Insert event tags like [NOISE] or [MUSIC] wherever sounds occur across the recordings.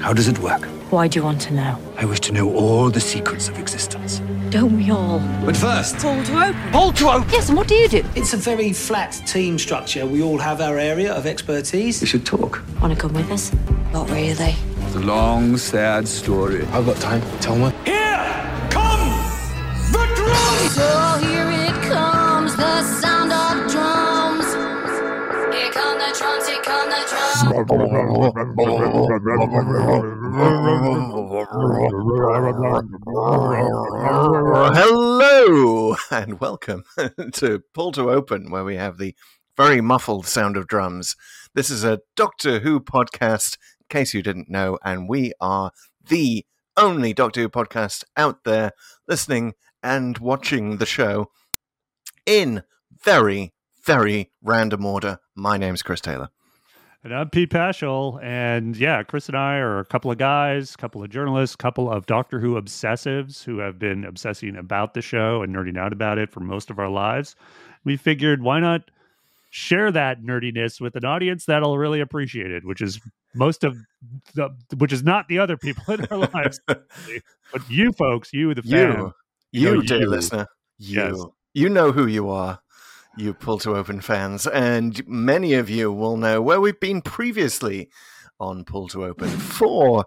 How does it work? Why do you want to know? I wish to know all the secrets of existence. Don't we all? But first, Pull to open. pull to open. Yes, and what do you do? It's a very flat team structure. We all have our area of expertise. We should talk. Want to come with us? Not really. It's a long, sad story. I've got time. Tell me. Here come the drums. So here it comes, the sound of drums. Here come the drums, here come the drums. Hello and welcome [LAUGHS] to Pull to Open, where we have the very muffled sound of drums. This is a Doctor Who podcast, in case you didn't know, and we are the only Doctor Who podcast out there listening and watching the show in very, very random order. My name's Chris Taylor. And I'm Pete Paschal. And yeah, Chris and I are a couple of guys, a couple of journalists, a couple of Doctor Who obsessives who have been obsessing about the show and nerding out about it for most of our lives. We figured why not share that nerdiness with an audience that'll really appreciate it, which is most of the which is not the other people in our [LAUGHS] lives. but you folks, you the fan. You, you, know, dear you. listener, you, Yes. you know who you are, you Pull to Open fans, and many of you will know where we've been previously on Pull to Open. Four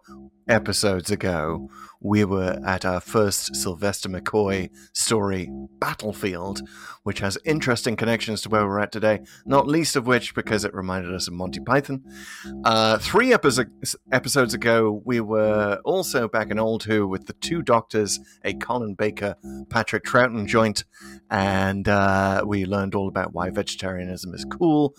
episodes ago, we were at our first Sylvester McCoy story, Battlefield, which has interesting connections to where we're at today, not least of which because it reminded us of Monty Python. Uh, three episo- episodes ago, we were also back in Old Who with the two doctors, a Colin Baker, Patrick Troughton joint, and uh, we learned all about why vegetarianism is cool.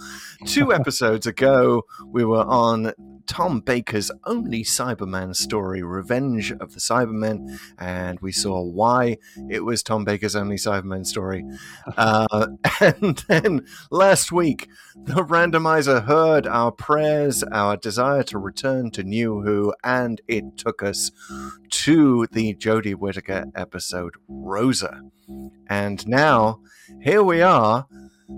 Two [LAUGHS] episodes ago, we were on Tom Baker's only Cyberman story, Revenge of the Cybermen, and we saw why it was Tom Baker's only Cyberman story. [LAUGHS] Uh, and then last week, the randomizer heard our prayers, our desire to return to New Who, and it took us to the Jodie Whittaker episode, Rosa. And now, here we are,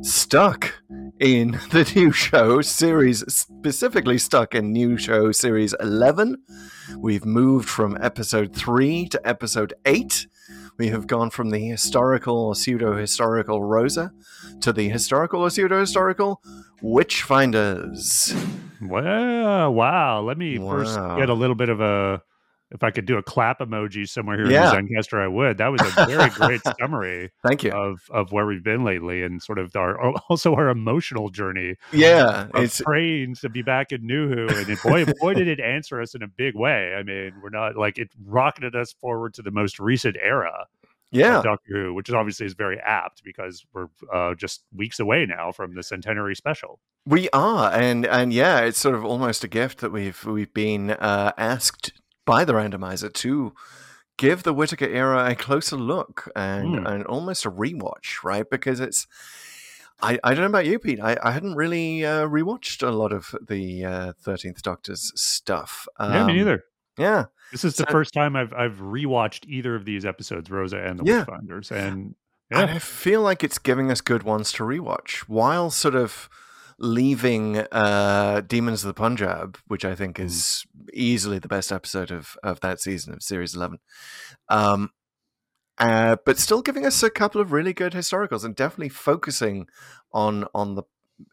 stuck in [LAUGHS] the new show series, specifically stuck in new show series 11. We've moved from episode 3 to episode 8. We have gone from the historical or pseudo historical Rosa to the historical or pseudo historical Witchfinders. Wow, wow. Let me first get a little bit of a if I could do a clap emoji somewhere here Yeah. in the Zencastr, I would. That was a very great [LAUGHS] summary Thank you. of of where we've been lately and sort of our [LAUGHS] also our emotional journey yeah, of it's praying to be back in New Who. And it, boy, boy, did it answer us in a big way. I mean, we're not like it rocketed us forward to the most recent era yeah. Doctor Who, which is obviously is very apt because we're uh, just weeks away now from the centenary special. We are, and and yeah, it's sort of almost a gift that we've we've been uh, asked by the randomizer to give the Whittaker era a closer look and Hmm. and almost a rewatch, right? Because it's. I, I don't know about you, Pete. I, I hadn't really uh, rewatched a lot of the Thirteenth Doctor's stuff. yeah, me Um, neither. Yeah, This is the first time I've I've rewatched either of these episodes, Rosa and the Yeah. Witchfinders, and And I feel like it's giving us good ones to rewatch while sort of leaving uh, Demons of the Punjab, which I think is easily the best episode of, of that season of Series 11. Um, uh, but still giving us a couple of really good historicals and definitely focusing on on the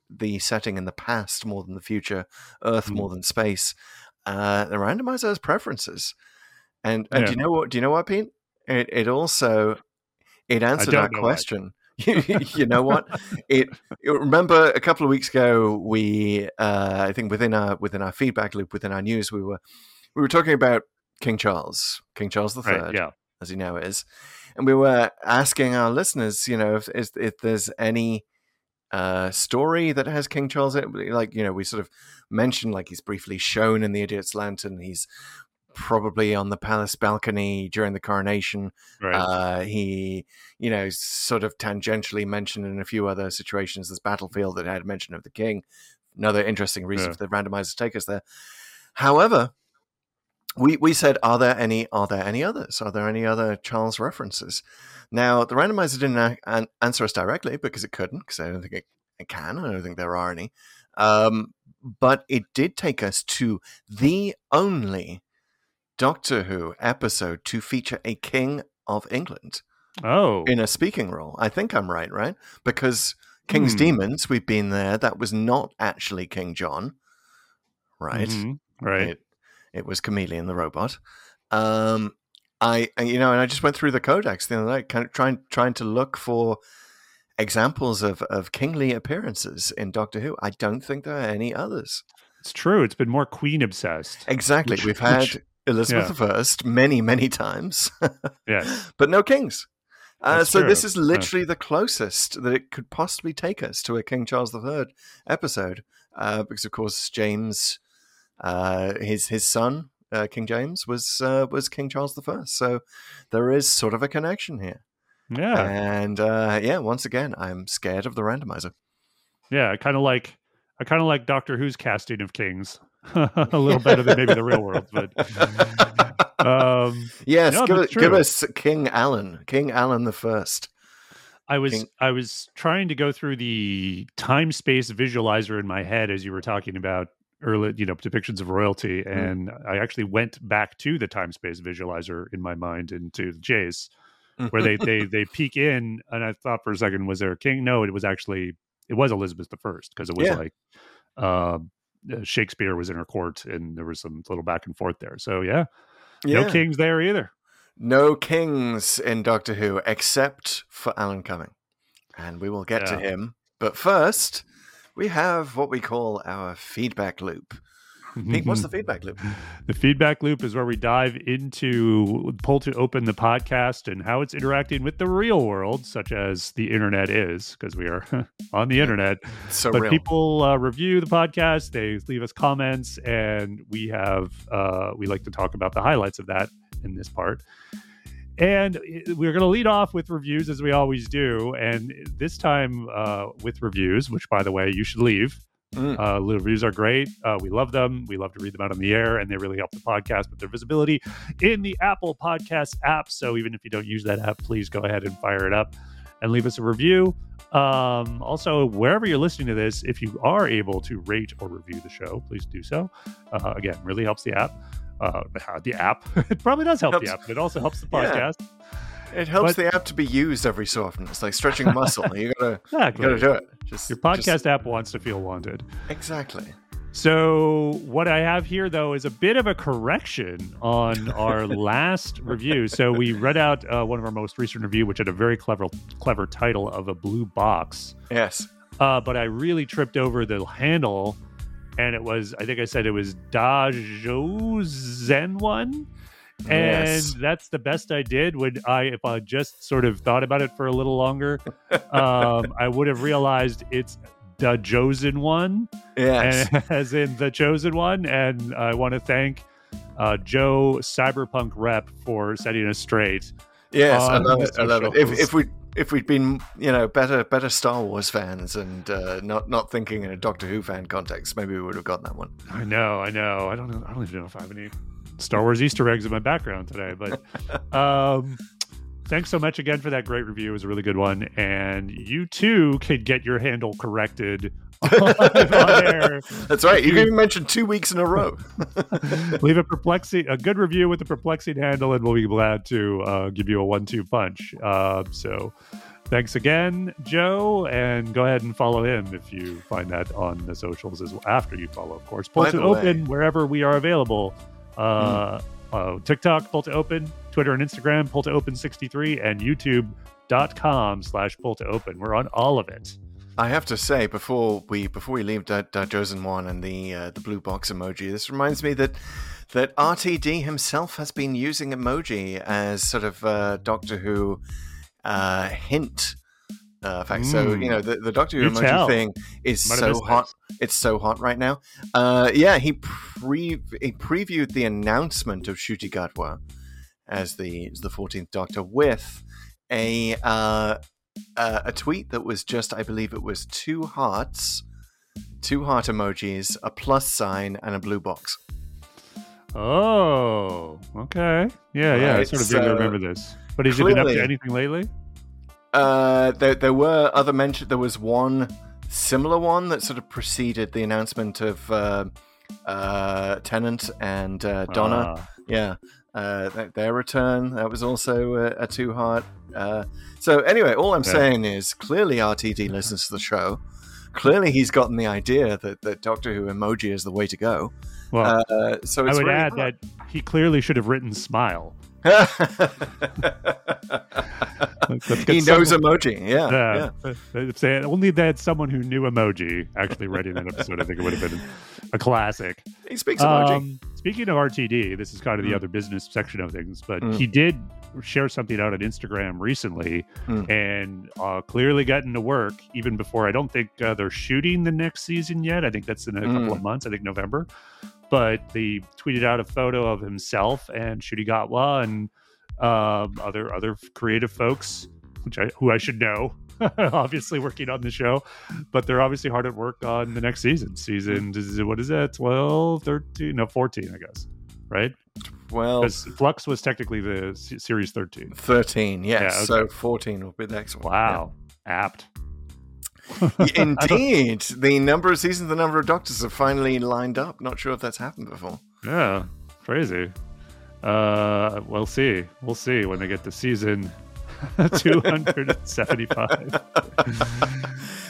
the setting in the past more than the future, Earth Mm. more than space. Uh, the randomizer has preferences, and and do you know what? Do you know what, Pete? It it also it answered our question. [LAUGHS] you know what? It, it- remember a couple of weeks ago we uh, I think within our within our feedback loop within our news we were we were talking about King Charles, King Charles III, right, yeah, as he now is, and we were asking our listeners, you know, if if, if there's any uh, story that has King Charles, in it, like you know, we sort of mentioned like he's briefly shown in the Idiot's Lantern, he's probably on the palace balcony during the coronation. right. Uh, he, you know, sort of tangentially mentioned in a few other situations this battlefield that had mention of the king. Another interesting reason Yeah. for the randomizers to take us there. However, we we said, are there any are there any others? Are there any other Charles references? Now the randomizer didn't a- an- answer us directly because it couldn't, because I don't think it, it can. I don't think there are any. Um, but it did take us to the only Doctor Who episode to feature a King of England Oh, in a speaking role. I think I'm right, right? Because King's Hmm. Demons, we've been there. That was not actually King John, right? mhm, right. It, it was Kamelion the robot. Um, I and, you know, and I just went through the codex the other night, kind of trying trying to look for examples of of kingly appearances in Doctor Who. I don't think there are any others. It's true. It's been more Queen obsessed. Exactly, Which- we've had which- Elizabeth I many many times, [LAUGHS] Yes. but no kings. Uh, so this true. is Yeah. literally the closest that it could possibly take us to a King Charles III episode, uh, because of course James, uh, his his son, uh, King James, was uh, was King Charles I. So there is sort of a connection here. Yeah. And uh, yeah, once again, I'm scared of the randomizer. Yeah. Kind of like. I kind of like Doctor Who's casting of kings [LAUGHS] a little better than maybe the real world, but [LAUGHS] um, Yes, No, give, it, give us King Alan, King Alan the First. I was King- I was trying to go through the time space visualizer in my head as you were talking about early, you know, depictions of royalty, Hmm. and I actually went back to the time space visualizer in my mind into the Chase, where they they they [LAUGHS] peek in, and I thought for a second, was there a king? No, it was actually it was Elizabeth the First because it was Yeah. like uh, Uh, Shakespeare was in her court, and there was some little back and forth there. So yeah, yeah. no kings there either. No kings in Doctor Who except for Alan Cumming. And we will get to him. But first, we have what we call our feedback loop. Pete, what's the [LAUGHS] feedback loop? The feedback loop is where we dive into Pull to Open the podcast and how it's interacting with the real world, such as the internet is, because we are [LAUGHS] on the internet. So but real. people uh, review the podcast, they leave us comments, and we have uh, we like to talk about the highlights of that in this part. And we're going to lead off with reviews as we always do, and this time uh, with reviews, which by the way you should leave. Mm. Uh, the reviews are great. Uh, we love them. We love to read them out on the air, and they really help the podcast with their visibility in the Apple Podcast app. So even if you don't use that app, please go ahead and fire it up and leave us a review. Um, also, wherever you're listening to this, if you are able to rate or review the show, please do so. Uh, again, really helps the app. Uh, the app. [LAUGHS] it probably does help Helps. the app, but it also helps the Yeah. It helps but- the app to be used every so often. It's like stretching muscle. You gotta, you gotta do it. Just Your podcast just- app wants to feel wanted. exactly. So, what I have here, though, is a bit of a correction on our [LAUGHS] last review. So, we read out uh, one of our most recent review, which had a very clever, clever title of a blue box. Yes. Uh, but I really tripped over the handle, and it was, I think I said it was Dajo Zen one. And Yes. that's the best I did. When I, if I just sort of thought about it for a little longer, [LAUGHS] um, I would have realized it's the chosen one Yes. and, [LAUGHS] as in the chosen one. And I want to thank uh, Joe Cyberpunk Rep for setting us straight. Yes, I love it. I love it. If, if we if we'd been you know better better Star Wars fans and uh, not not thinking in a Doctor Who fan context, maybe we would have gotten that one. I know, I know. I don't know. I don't even know if I have any Star Wars Easter eggs in my background today, but [LAUGHS] um, thanks so much again for that great review. It was a really good one, and you too could get your handle corrected [LAUGHS] on, on air. That's right. You can even mention two weeks in a row. [LAUGHS] Leave a perplexing, a good review with a perplexing handle, and we'll be glad to uh, give you a one-two punch. Uh, so, thanks again, Joe, and go ahead and follow him if you find that on the socials as well. After you follow, of course. Pull By open wherever we are available. Uh, uh, TikTok, pull to open, Twitter and Instagram, pull to open 63, and YouTube.com slash pull to open. We're on all of it. I have to say before we before we leave that that Josen one and the uh, the blue box emoji, this reminds me that that RTD himself has been using emoji as sort of uh, Doctor Who uh, hint. Uh, fact, so Mm. you know the, the Doctor Who Do emoji tell. thing is Might so hot. this. It's so hot right now. Uh, yeah, he pre he previewed the announcement of Ncuti Gatwa as the as the fourteenth Doctor with a uh, uh, a tweet that was just, I believe it was two hearts, two heart emojis, a plus sign, and a blue box. Oh, okay. Yeah, yeah. I sort of so remember this. But has he been up to anything lately? Uh, there, there were other mention. There was one similar one that sort of preceded the announcement of uh, uh, Tennant and uh, Donna. Ah, Yeah, uh, th- their return. That was also a, a two heart. Uh, so anyway, all I'm Yeah. saying is clearly RTD listens to the show. Clearly, he's gotten the idea that, that Doctor Who emoji is the way to go. well, Uh, so I would really add that he clearly should have written "smile." He knows someone- emoji. Yeah, yeah. Yeah, If they only they had someone who knew emoji actually writing that episode, I think it would have been a classic. He speaks emoji. Um, speaking of RTD, this is kind of the Mm. other business section of things, but Mm. he did share something out on Instagram recently Mm. and uh, clearly getting to work even before I don't think uh, they're shooting the next season yet. I think that's in a couple Mm. of months, I think November. But they tweeted out a photo of himself and Ncuti Gatwa and um, other other creative folks, which I who I should know. [LAUGHS] obviously working on the show but they're obviously hard at work on the next season season what is that 12 13 no 14 i guess right well, flux was technically the series 13 thirteen. Yes. Yeah, So fourteen will be the next one. wow apt Yeah. [LAUGHS] Indeed, the number of seasons, the number of doctors have finally lined up. Not sure if that's happened before. yeah crazy uh we'll see we'll see when they get to season [LAUGHS] 275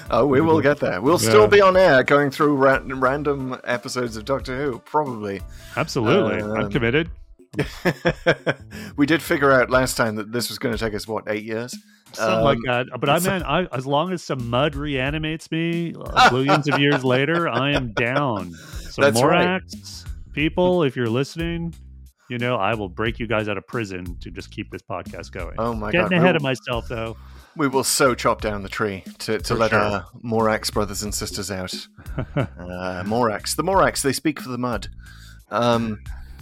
[LAUGHS] Oh, we will get there. We'll Yeah. still be on air going through ra- random episodes of Doctor Who, probably. absolutely i'm Um, committed we did figure out last time that this was going to take us, what, eight years? Something like Um, that. But I mean, I, as long as some mud reanimates me uh, [LAUGHS] billions of years later, I am down. So That's more right. people. If you're listening, you know I will break you guys out of prison to just keep this podcast going. Oh my Getting god. Getting ahead of myself though. we will so chop down the tree to, to For let sure. our Morax brothers and sisters out. [LAUGHS] uh, Morax. The Morax, they speak for the mud. Um,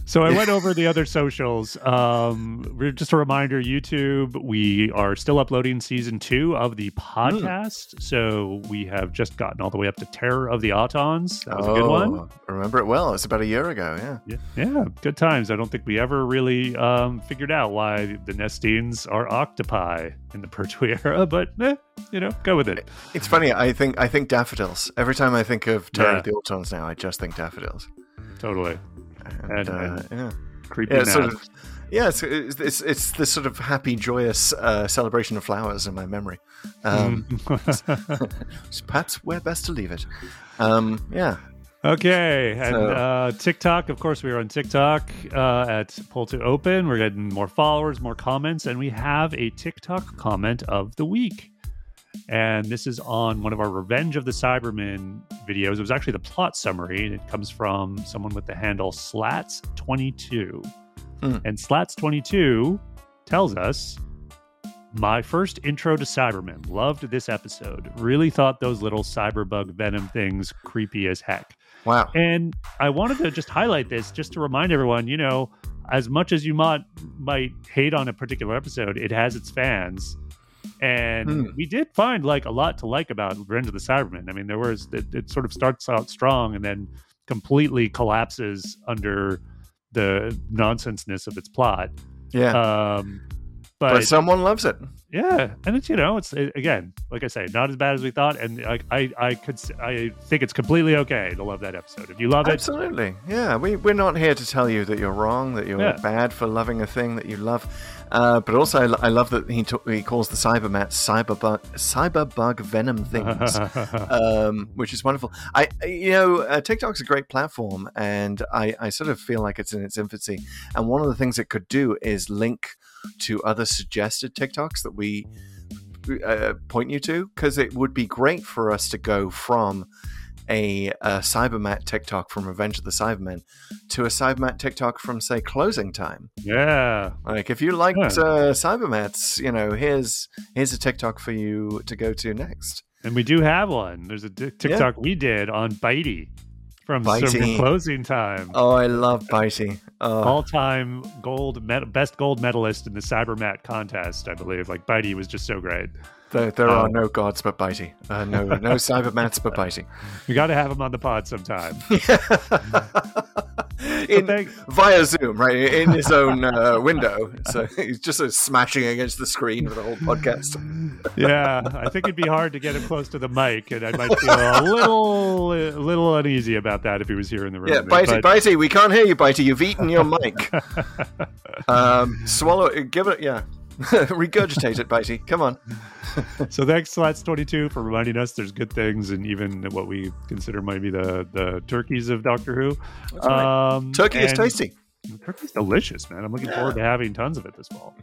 So I went over the other socials. Um, just a reminder: YouTube. We are still uploading season two of the podcast. So we have just gotten all the way up to Terror of the Autons. That was a good one. oh, I remember it well. It's about a year ago, yeah. Yeah, yeah, good times. I don't think we ever really um, figured out why the Nestenes are octopi in the Pertwee [LAUGHS] era, but eh, you know, go with it. It's funny. I think I think daffodils. Every time I think of Terror Yeah. of the Autons now, I just think daffodils. Totally And, And- uh, and yeah, creepy. yeah, it's sort of, yeah. It's, it's it's it's this sort of happy, joyous uh, celebration of flowers in my memory. Um, Mm. [LAUGHS] [LAUGHS] so perhaps where best to leave it. Um, yeah. okay, and So- uh, TikTok. Of course, we are on TikTok uh, at Pull to Open. We're getting more followers, more comments, and we have a TikTok comment of the week. And this is on one of our Revenge of the Cybermen videos. It was actually the plot summary, and it comes from someone with the handle Slats22. Hmm. And Slats22 tells us My first intro to Cybermen. Loved this episode. Really thought those little cyberbug venom things creepy as heck. Wow. And I wanted to just highlight this just to remind everyone, you know, as much as you might might hate on a particular episode, it has its fans. And Hmm. we did find like a lot to like about Revenge of the Cybermen. I mean, there was it, it sort of starts out strong and then completely collapses under the nonsenseness of its plot. Yeah. Um, but, but, someone loves it. yeah, and it's you know it's it, again like I say, not as bad as we thought, and I I I could I think it's completely okay to love that episode. If you love it, Absolutely. Yeah. We, we're not here to tell you that you're wrong, that you're Yeah. bad for loving a thing that you love. Uh, but also, I, I love that he, t- he calls the cybermat cyberbug, cyberbug venom things. [LAUGHS] um, which is wonderful. I, you know, uh, TikTok's a great platform, and I, I sort of feel like it's in its infancy. And one of the things it could do is link to other suggested TikToks that we uh, point you to, because it would be great for us to go from a, a Cybermat TikTok from Revenge of the Cybermen to a Cybermat TikTok from, say, Closing Time. yeah, Like, if you liked Yeah. uh, Cybermats, you know, here's here's a TikTok for you to go to next. and we do have one. There's a TikTok we did on Bitey from Closing Time. Oh, I love Bitey. Oh, All-time gold med- best gold medalist in the Cybermat contest, I believe. Like Bitey was just so great. There, there are um, no gods but Bitey. Uh, no, no [LAUGHS] Cybermats but Bitey. We got to have him on the pod sometime. [LAUGHS] in, thank- via Zoom, right in his own uh, window. So he's just of smashing against the screen for the whole podcast. yeah, I think it'd be hard to get him close to the mic, and I might feel a [LAUGHS] little, a little uneasy about that if he was here in the room. Yeah, Bitey, But- Bitey, we can't hear you, Bitey. You've eaten your mic. um, swallow it. Give it. Yeah, [LAUGHS] regurgitate it, Bitey. Come on. [LAUGHS] So thanks, Slats Twenty Two, for reminding us there's good things, and even what we consider might be the the turkeys of Doctor Who. right. Um, Turkey is tasty. Turkey's delicious, man. I'm looking forward to having tons of it this fall.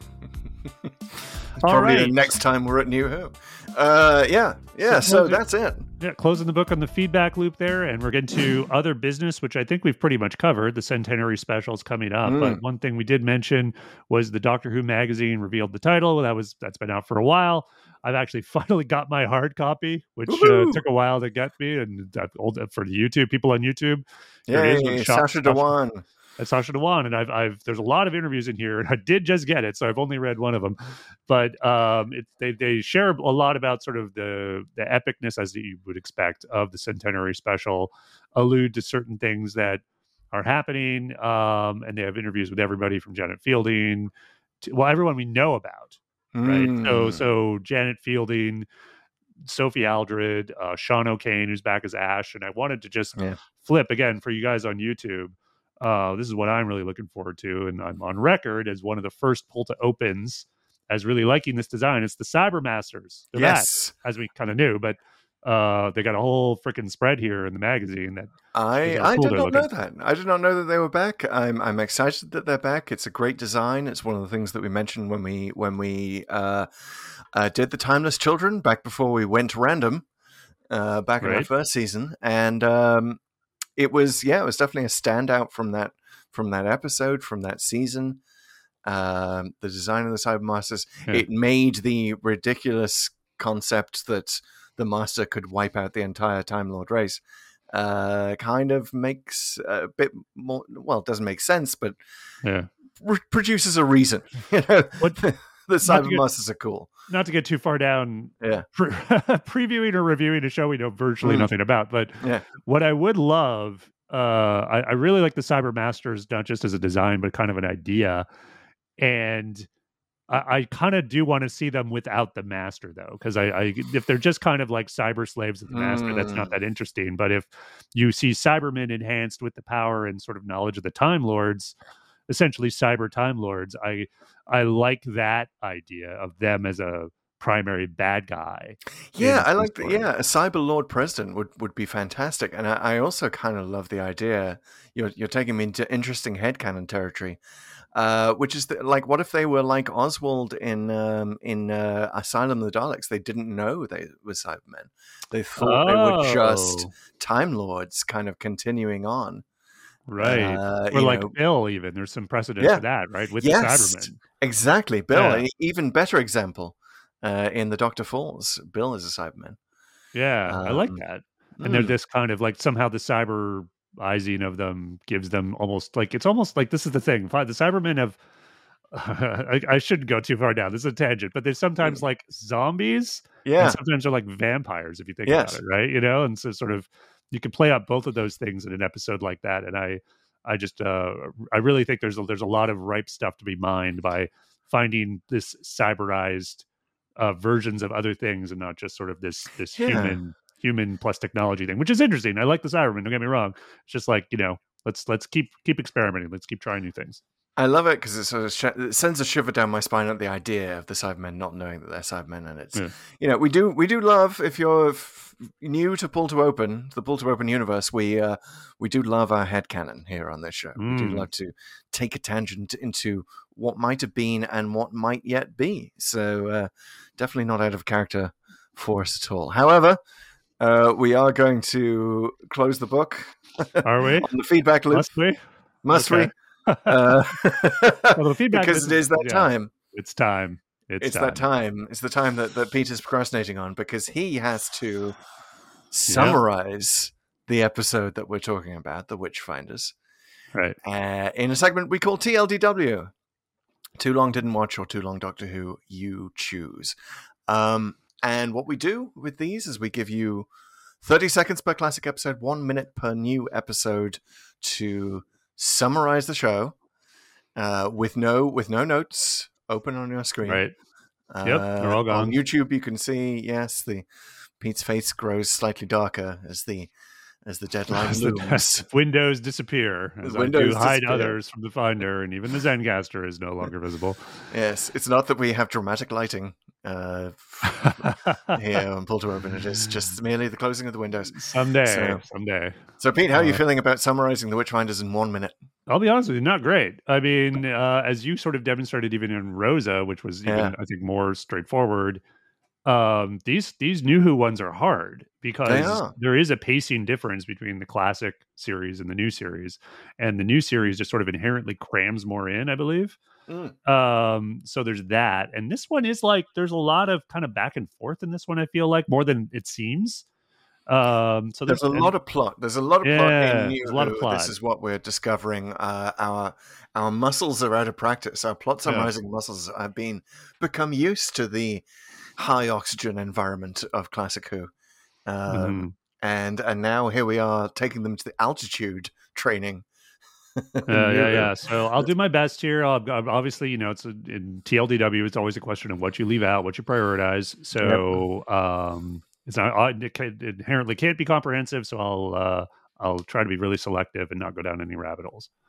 [LAUGHS] All Probably the right. next time we're at New Who. Uh, yeah, yeah. So So that's it. Yeah, closing the book on the feedback loop there, and we're getting to [LAUGHS] other business, which I think we've pretty much covered. The centenary specials coming up, Mm. but one thing we did mention was the Doctor Who magazine revealed the title. That was that's been out for a while. I've actually [LAUGHS] finally got my hard copy, which uh, took a while to get me, and I've old for the YouTube people on YouTube. Here it is with Yay, Sacha Dhawan. That's Sacha Dhawan, and I've, I've there's a lot of interviews in here, and I did just get it, so I've only read one of them, but um, it, they they share a lot about sort of the the epicness as you would expect of the centenary special, allude to certain things that are happening, um, and they have interviews with everybody from Janet Fielding, to, well, everyone we know about, right? So Mm. so Janet Fielding. Sophie Aldred, uh, Sean O'Kane, who's back as Ash, and I wanted to just Yeah. flip again for you guys on YouTube. Uh, this is what I'm really looking forward to, and I'm on record as one of the first pull to opens as really liking this design. It's the Cybermasters. They're yes, as we kind of knew, but uh, they got a whole freaking spread here in the magazine that I I cool did not know that. I did not know that they were back. I'm I'm excited that they're back. It's a great design. It's one of the things that we mentioned when we when we uh, uh, did the Timeless Children back before we went random uh, back in our first season, and um, it was yeah, it was definitely a standout from that from that episode from that season. Um, the design of the Cybermasters Yeah. it made the ridiculous concept that the Master could wipe out the entire Time Lord race uh, kind of makes a bit more. Well, it doesn't make sense, but yeah. re- produces a reason. [LAUGHS] You know, What- [LAUGHS] the to get- Cybermasters are cool. Not to get too far down Yeah. [LAUGHS] pre- [LAUGHS] previewing or reviewing a show we know virtually Mm. nothing about, but Yeah. what I would love, uh, I, I really like the Cyber Masters, not just as a design, but kind of an idea. And I, I kind of do want to see them without the master, though, because I, I, if they're just kind of like cyber slaves of the master, that's not Mm. that interesting. But if you see Cybermen enhanced with the power and sort of knowledge of the Time Lords, essentially cyber Time Lords, I, I like that idea of them as a primary bad guy. Yeah, I like the, yeah, a cyber lord president would, would be fantastic. And I, I also kind of love the idea. You're you're taking me into interesting headcanon territory. Uh, which is the, like, what if they were like Oswald in um, in uh, Asylum of the Daleks? They didn't know they were Cybermen. They thought they were just Oh, Time Lords, kind of continuing on. Right. Uh, or like know, Bill, even there's some precedent Yeah. for that, right? With Yes. the Cybermen. exactly, Bill. Yeah. An even better example uh, in the Doctor Falls. Bill is a Cyberman. Yeah, I like Um, that. And they're Mm. this kind of like somehow the cyberizing of them gives them almost like it's almost like this is the thing. The Cybermen have. [LAUGHS] I, I shouldn't go too far down. This is a tangent, but they're sometimes like zombies, yeah, and sometimes they're like vampires. If you think Yes. about it, right? You know, and so sort of you can play out both of those things in an episode like that. And I, I just, uh, I really think there's a, there's a lot of ripe stuff to be mined by finding this cyberized uh, versions of other things and not just sort of this this Yeah. human human plus technology thing, which is interesting. I like the Cybermen. Don't get me wrong. It's just like you know, let's let's keep keep experimenting. Let's keep trying new things. I love it because it sort of sh- it sends a shiver down my spine at the idea of the Cybermen not knowing that they're Cybermen, and it's Yeah. you know we do we do love if you're f- new to Pull to Open the Pull to Open universe we uh, we do love our head headcanon here on this show. We do Mm. love to take a tangent into what might have been and what might yet be. So uh, definitely not out of character for us at all. However. Uh, we are going to close the book Are we? [LAUGHS] on the feedback loop. Must we? Must okay. we? Uh, [LAUGHS] Well, the feedback because it is- that yeah. time. It's time. It's, It's, that time. It's the time that, that Peter's procrastinating on because he has to summarize the episode that we're talking about, The Witchfinders, Right. uh, in a segment we call TLDW. Too long didn't watch or too long Doctor Who, you choose. Um, and what we do with these is we give you 30 seconds per classic episode, one minute per new episode to summarize the show uh, with no with no notes open on your screen. Right. Yep, they're all Uh, On. YouTube, you can see yes, the Pete's face grows slightly darker as the as the [LAUGHS] deadline As the looms. [LAUGHS] windows disappear as I windows do hide disappear. others from the finder, and even the Zencastr is no longer visible. [LAUGHS] yes, it's not that we have dramatic lighting uh, here on Pull to Open. It is just [LAUGHS] merely the closing of the windows. someday, So- someday. So, Pete, how are you Uh, feeling about summarizing the Witchfinders in one minute? I'll be honest with you, not great. I mean, uh, as you sort of demonstrated even in Rosa, which was even Yeah. I think more straightforward. Um, these these new Who ones are hard because are. there is a pacing difference between the classic series and the new series, and the new series just sort of inherently crams more in, I believe. Mm. Um, so there's that, and this one is like there's a lot of kind of back and forth in this one. I feel like more than it seems. Um, so There's a and- lot of plot. There's a lot of plot in New a lot of plot. This is what we're discovering. Uh, our our muscles are out of practice. Our plot Yeah. summarizing muscles have been become used to the high oxygen environment of classic Who, um, Mhm. and and now here we are taking them to the altitude training. [LAUGHS] in Yeah, yeah, So I'll do my best here. I'll, I'll- obviously, you know, it's a, in TLDW. It's always a question of what you leave out, what you prioritize. So um, it's not uh, it, can- it inherently can't be comprehensive. So I'll uh, I'll try to be really selective and not go down any rabbit holes. [LAUGHS]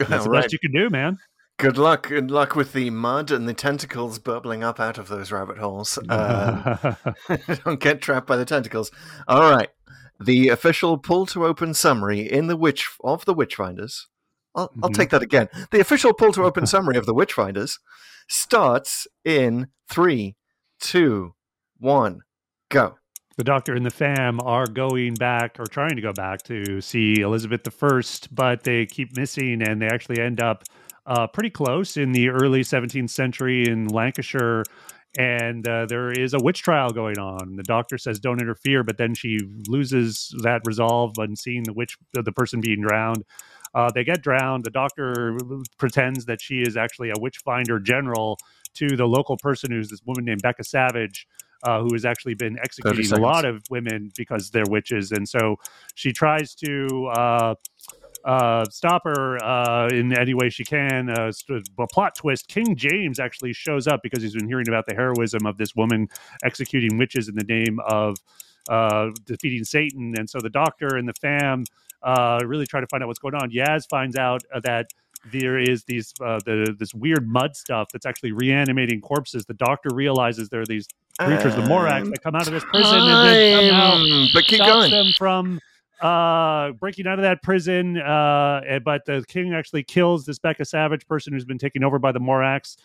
And that's the Right. best you can do, man. Good luck. Good luck with the mud and the tentacles bubbling up out of those rabbit holes. Um, [LAUGHS] Don't get trapped by the tentacles. All right. The official pull to open summary in the witch of the Witchfinders. I'll, I'll Mhm. take that again. The official pull to open [LAUGHS] summary of the Witchfinders starts in three, two, one, go. the doctor and the fam are going back or trying to go back to see Elizabeth I, but they keep missing and they actually end up uh, pretty close in the early 17th century in Lancashire. And uh, there is a witch trial going on. The doctor says, "Don't interfere," but then she loses that resolve on seeing the witch, the person being drowned. Uh, they get drowned. The doctor pretends that she is actually a witch finder general to the local person, who's this woman named Becca Savage, uh, who has actually been executing a lot of women because they're witches, and so she tries to uh, uh, stop her uh, in any way she can. Uh, a plot twist: King James actually shows up because he's been hearing about the heroism of this woman executing witches in the name of uh, defeating Satan, and so the Doctor and the fam uh, really try to find out what's going on. Yaz finds out uh, that there is these uh, the this weird mud stuff that's actually reanimating corpses. The Doctor realizes there are these creatures, the Morax, Um, that come out of this prison and then somehow. But keep stops going. them from uh breaking out of that prison uh but the king actually kills this becca savage person who's been taken over by the morax.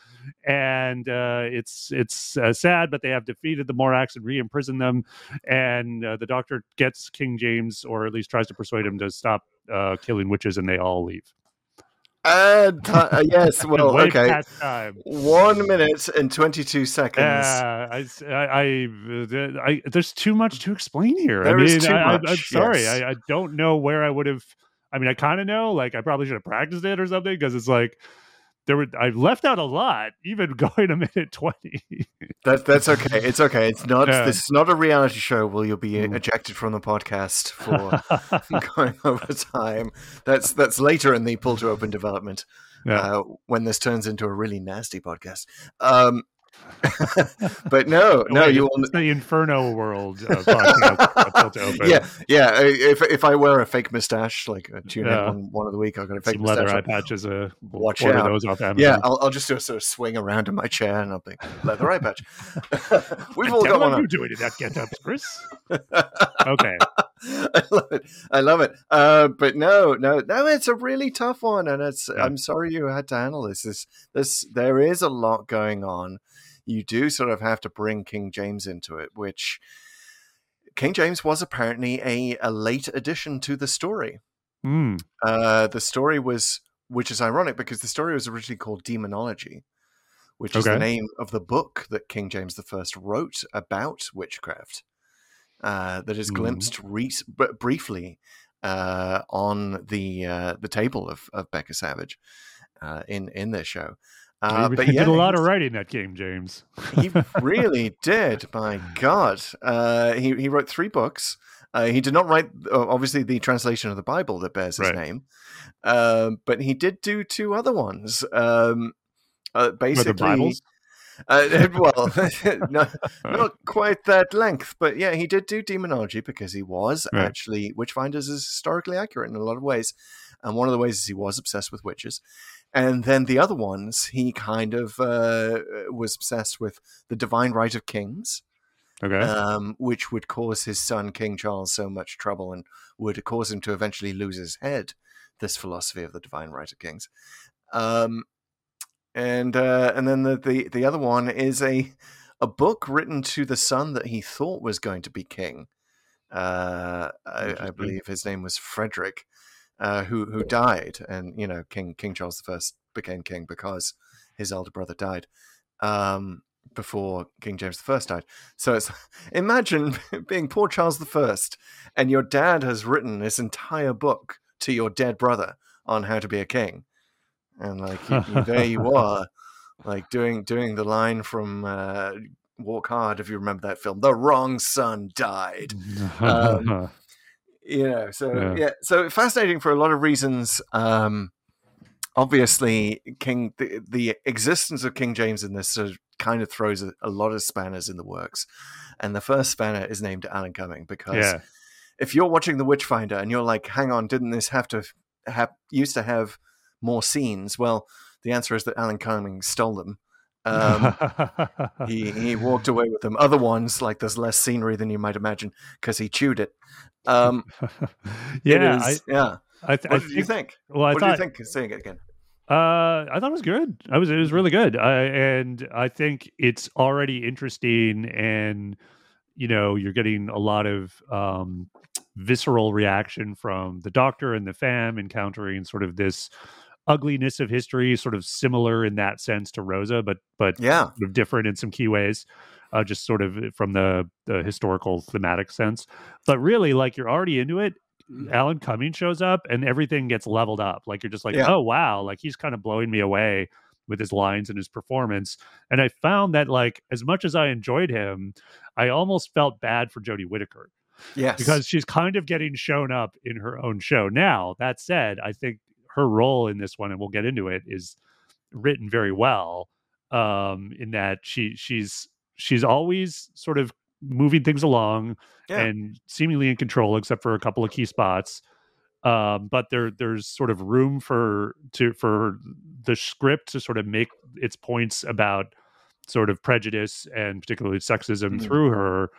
And uh it's it's uh, sad but they have defeated the morax and re-imprisoned them. And uh, the doctor gets king james or at least tries to persuade him to stop uh killing witches and they all leave Uh, uh, yes, [LAUGHS] well, Way okay. One minute and 22 seconds. Uh, I, I, I- I- there's too much to explain here. There I mean, too I, I- I'm much, sorry. yes. I, I don't know where I would have. I mean, I kind of know. Like, I probably should have practiced it or something because it's like there were. I left out a lot, even [LAUGHS] going a minute twenty. That, that's okay. It's okay. It's not. Yeah. This is not a reality show where you'll be Mm. ejected from the podcast [LAUGHS] for going over time. That's that's later in the pull to open development Yeah. uh, when this turns into a really nasty podcast. Um, [LAUGHS] but no, no, Wait, you will. it's the Inferno World uh, podcast. [LAUGHS] Built to Open. Yeah, yeah. If if I wear a fake mustache, like a tune Yeah. in one, one of the week, I've got a fake Some leather eye patches. Uh, we'll Watch order out. those off Amazon. Yeah, I'll, I'll just do a sort of swing around in my chair and I'll be leather eye patch. [LAUGHS] We've all got one. you doing in that get up, Chris? okay. I love it. I love it. Uh, but no, no, no. It's a really tough one, and it's. Yeah. I'm sorry you had to handle this. This, this. There is a lot going on. You do sort of have to bring King James into it, which King James was apparently a, a late addition to the story. Hmm. Uh, the story was, which is ironic because the story was originally called Demonology, which is the name of the book that King James I wrote about witchcraft. Uh, that is Mhm. glimpsed re- briefly uh, on the uh, the table of, of Becca Savage uh, in in this show. Uh, he but did yeah, a lot of writing that game, James. he [LAUGHS] really did. My God, uh, he he wrote three books. Uh, he did not write, uh, obviously, the translation of the Bible that bears his Right. name, um, but he did do two other ones. Um, uh, basically? Uh, [LAUGHS] well, [LAUGHS] no, not quite that length, but yeah, he did do demonology because he was Right. actually Witchfinders is historically accurate in a lot of ways, and one of the ways is he was obsessed with witches, and then the other ones he kind of uh, was obsessed with the divine right of kings, Okay. um, which would cause his son King Charles so much trouble and would cause him to eventually lose his head. This philosophy of the divine right of kings, um, and uh, and then the, the the other one is a a book written to the son that he thought was going to be king. Uh, I, I believe his name was Frederick, uh, who who died, and you know King King Charles the First became king because his elder brother died um, before King James the First died. So it's [LAUGHS] imagine [LAUGHS] being poor Charles the First, and your dad has written this entire book to your dead brother on how to be a king, and like you, you, there you [LAUGHS] are, like doing doing the line from uh, Walk Hard, if you remember that film. The wrong son died um, you know so Yeah. yeah. so fascinating for a lot of reasons um obviously king the, the existence of king james in this sort of kind of throws a, a lot of spanners in the works and the first spanner is named alan cumming because yeah. if you're watching the witchfinder and you're like hang on didn't this have to have used to have more scenes well the answer is that alan cumming stole them um [LAUGHS] he he walked away with them. Other ones, like there's less scenery than you might imagine because he chewed it. Um, [LAUGHS] it yeah. is- yeah. I, I, th- What I did you think? Well, I what thought did you think? Saying it again. Uh, I thought it was good. I was it was really good. I, and I think it's already interesting, and you know, you're getting a lot of um, visceral reaction from the Doctor and the fam encountering sort of this ugliness of history, sort of similar in that sense to Rosa, but but Yeah. sort of different in some key ways. Uh, just sort of from the the historical thematic sense, but really, like you're already into it. Alan Cumming shows up and everything gets leveled up. Like you're just like, Yeah. oh wow, like he's kind of blowing me away with his lines and his performance. And I found that like as much as I enjoyed him, I almost felt bad for Jodie Whittaker Yes. because she's kind of getting shown up in her own show. Now, that said, I think her role in this one, and we'll get into it, is written very well. Um, in that she she's she's always sort of moving things along Yeah. and seemingly in control, except for a couple of key spots. Um, but there there's sort of room for to for the script to sort of make its points about sort of prejudice and particularly sexism Mhm. through her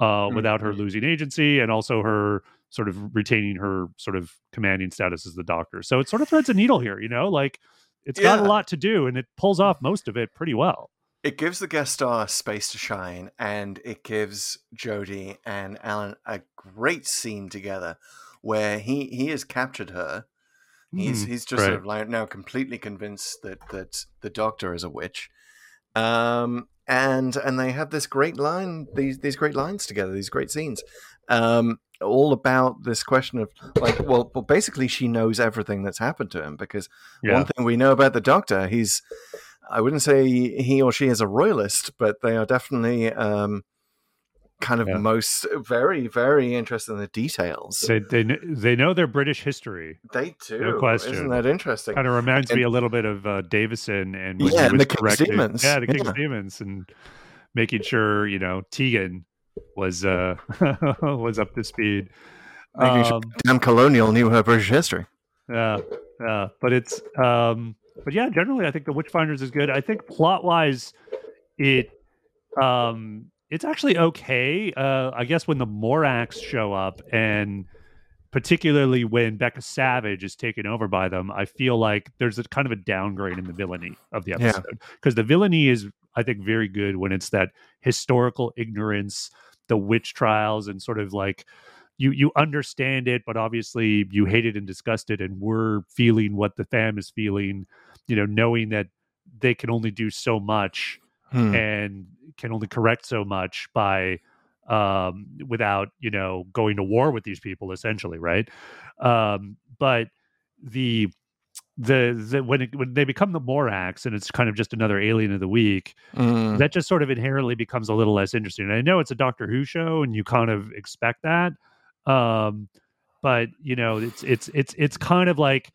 uh, Mhm. without her losing agency and also her sort of retaining her sort of commanding status as the doctor. So it sort of threads a needle here, you know, like it's got a lot to do and it pulls off most of it pretty well. it gives the guest star space to shine, and it gives Jodie and Alan a great scene together where he he has captured her. He's Mm, he's just right. sort of like now completely convinced that that the doctor is a witch. Um and and they have this great line these these great lines together, these great scenes. Um all about this question of like well, well basically she knows everything that's happened to him because Yeah. one thing we know about the doctor, he's I wouldn't say he or she is a royalist, but they are definitely um kind of Yeah. most very, very interested in the details. They they they know their British history. They do. No question. Isn't that interesting? Kind of reminds And- me a little bit of uh, Davison and Yeah, and the King's Demons. Yeah, the King's Yeah. Demons and making sure you know Tegan was uh [LAUGHS] was up to speed. Making sure Um, Damn colonial knew her British history. yeah yeah but it's um but yeah generally i think the witchfinders is good i think plot wise it um it's actually okay uh i guess when the morax show up and particularly when becca savage is taken over by them i feel like there's a kind of a downgrade in the villainy of the episode because the villainy is i think very good when it's that historical ignorance the witch trials and sort of like you you understand it, but obviously you hate it and disgust it, and we're feeling what the fam is feeling, you know, knowing that they can only do so much Hmm. and can only correct so much by um without you know going to war with these people essentially right um but the the, the when it, when they become the Morax and it's kind of just another alien of the week, Mm. that just sort of inherently becomes a little less interesting. And I know it's a Doctor Who show, and you kind of expect that, Um, but you know, it's it's it's it's kind of like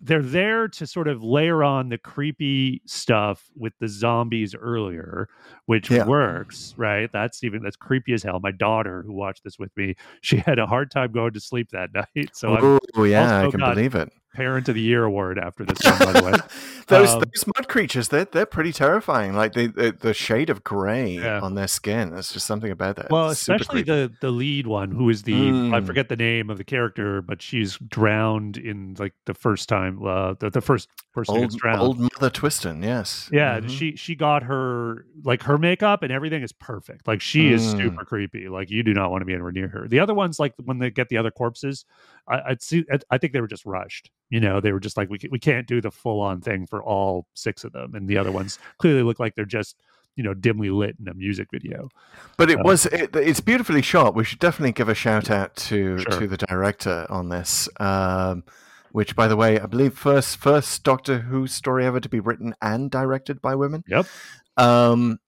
they're there to sort of layer on the creepy stuff with the zombies earlier, which Yeah. works, right? That's even that's creepy as hell. My daughter, who watched this with me, she had a hard time going to sleep that [LAUGHS] night. So oh yeah, I can got- believe it. Parent of the year award after this one, by the way. [LAUGHS] those Um, those mud creatures, they're they're pretty terrifying. Like the the, the shade of gray Yeah. on their skin. There's just something about that. Well, It's especially the the lead one, who is the I Mm. forget the name of the character, but she's drowned in like the first time, uh, the, the first person old drowned. old mother Twiston. Yes. Yeah, Mhm. she she got her like her makeup and everything is perfect. Like she is Mm. super creepy. Like you do not want to be anywhere near her. The other ones, like when they get the other corpses, I, I'd see. I, I think they were just rushed. You know, they were just like we we can't do the full on thing for all six of them, and the other ones [LAUGHS] clearly look like they're just you know dimly lit in a music video. But it Uh, was it, it's beautifully shot. We should definitely give a shout out to Sure. to the director on this. Um, which, by the way, I believe first first Doctor Who story ever to be written and directed by women. Yep. Um,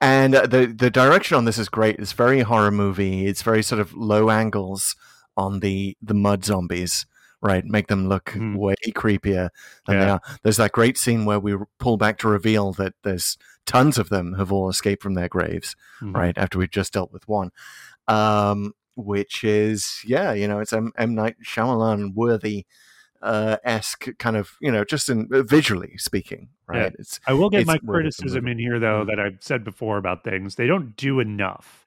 and uh, the the direction on this is great. It's very horror movie. It's very sort of low angles on the the mud zombies. Right, make them look Mhm. way creepier than they Yeah. are. There's that great scene where we pull back to reveal that there's tons of them have all escaped from their graves Mhm. right after we've just dealt with one um which is yeah you know it's m, m night Shyamalan worthy uh esque kind of you know just in uh, visually speaking right Yeah. it's I will get my worth it to criticism in here, though, Mhm. that I've said before about things. They don't do enough,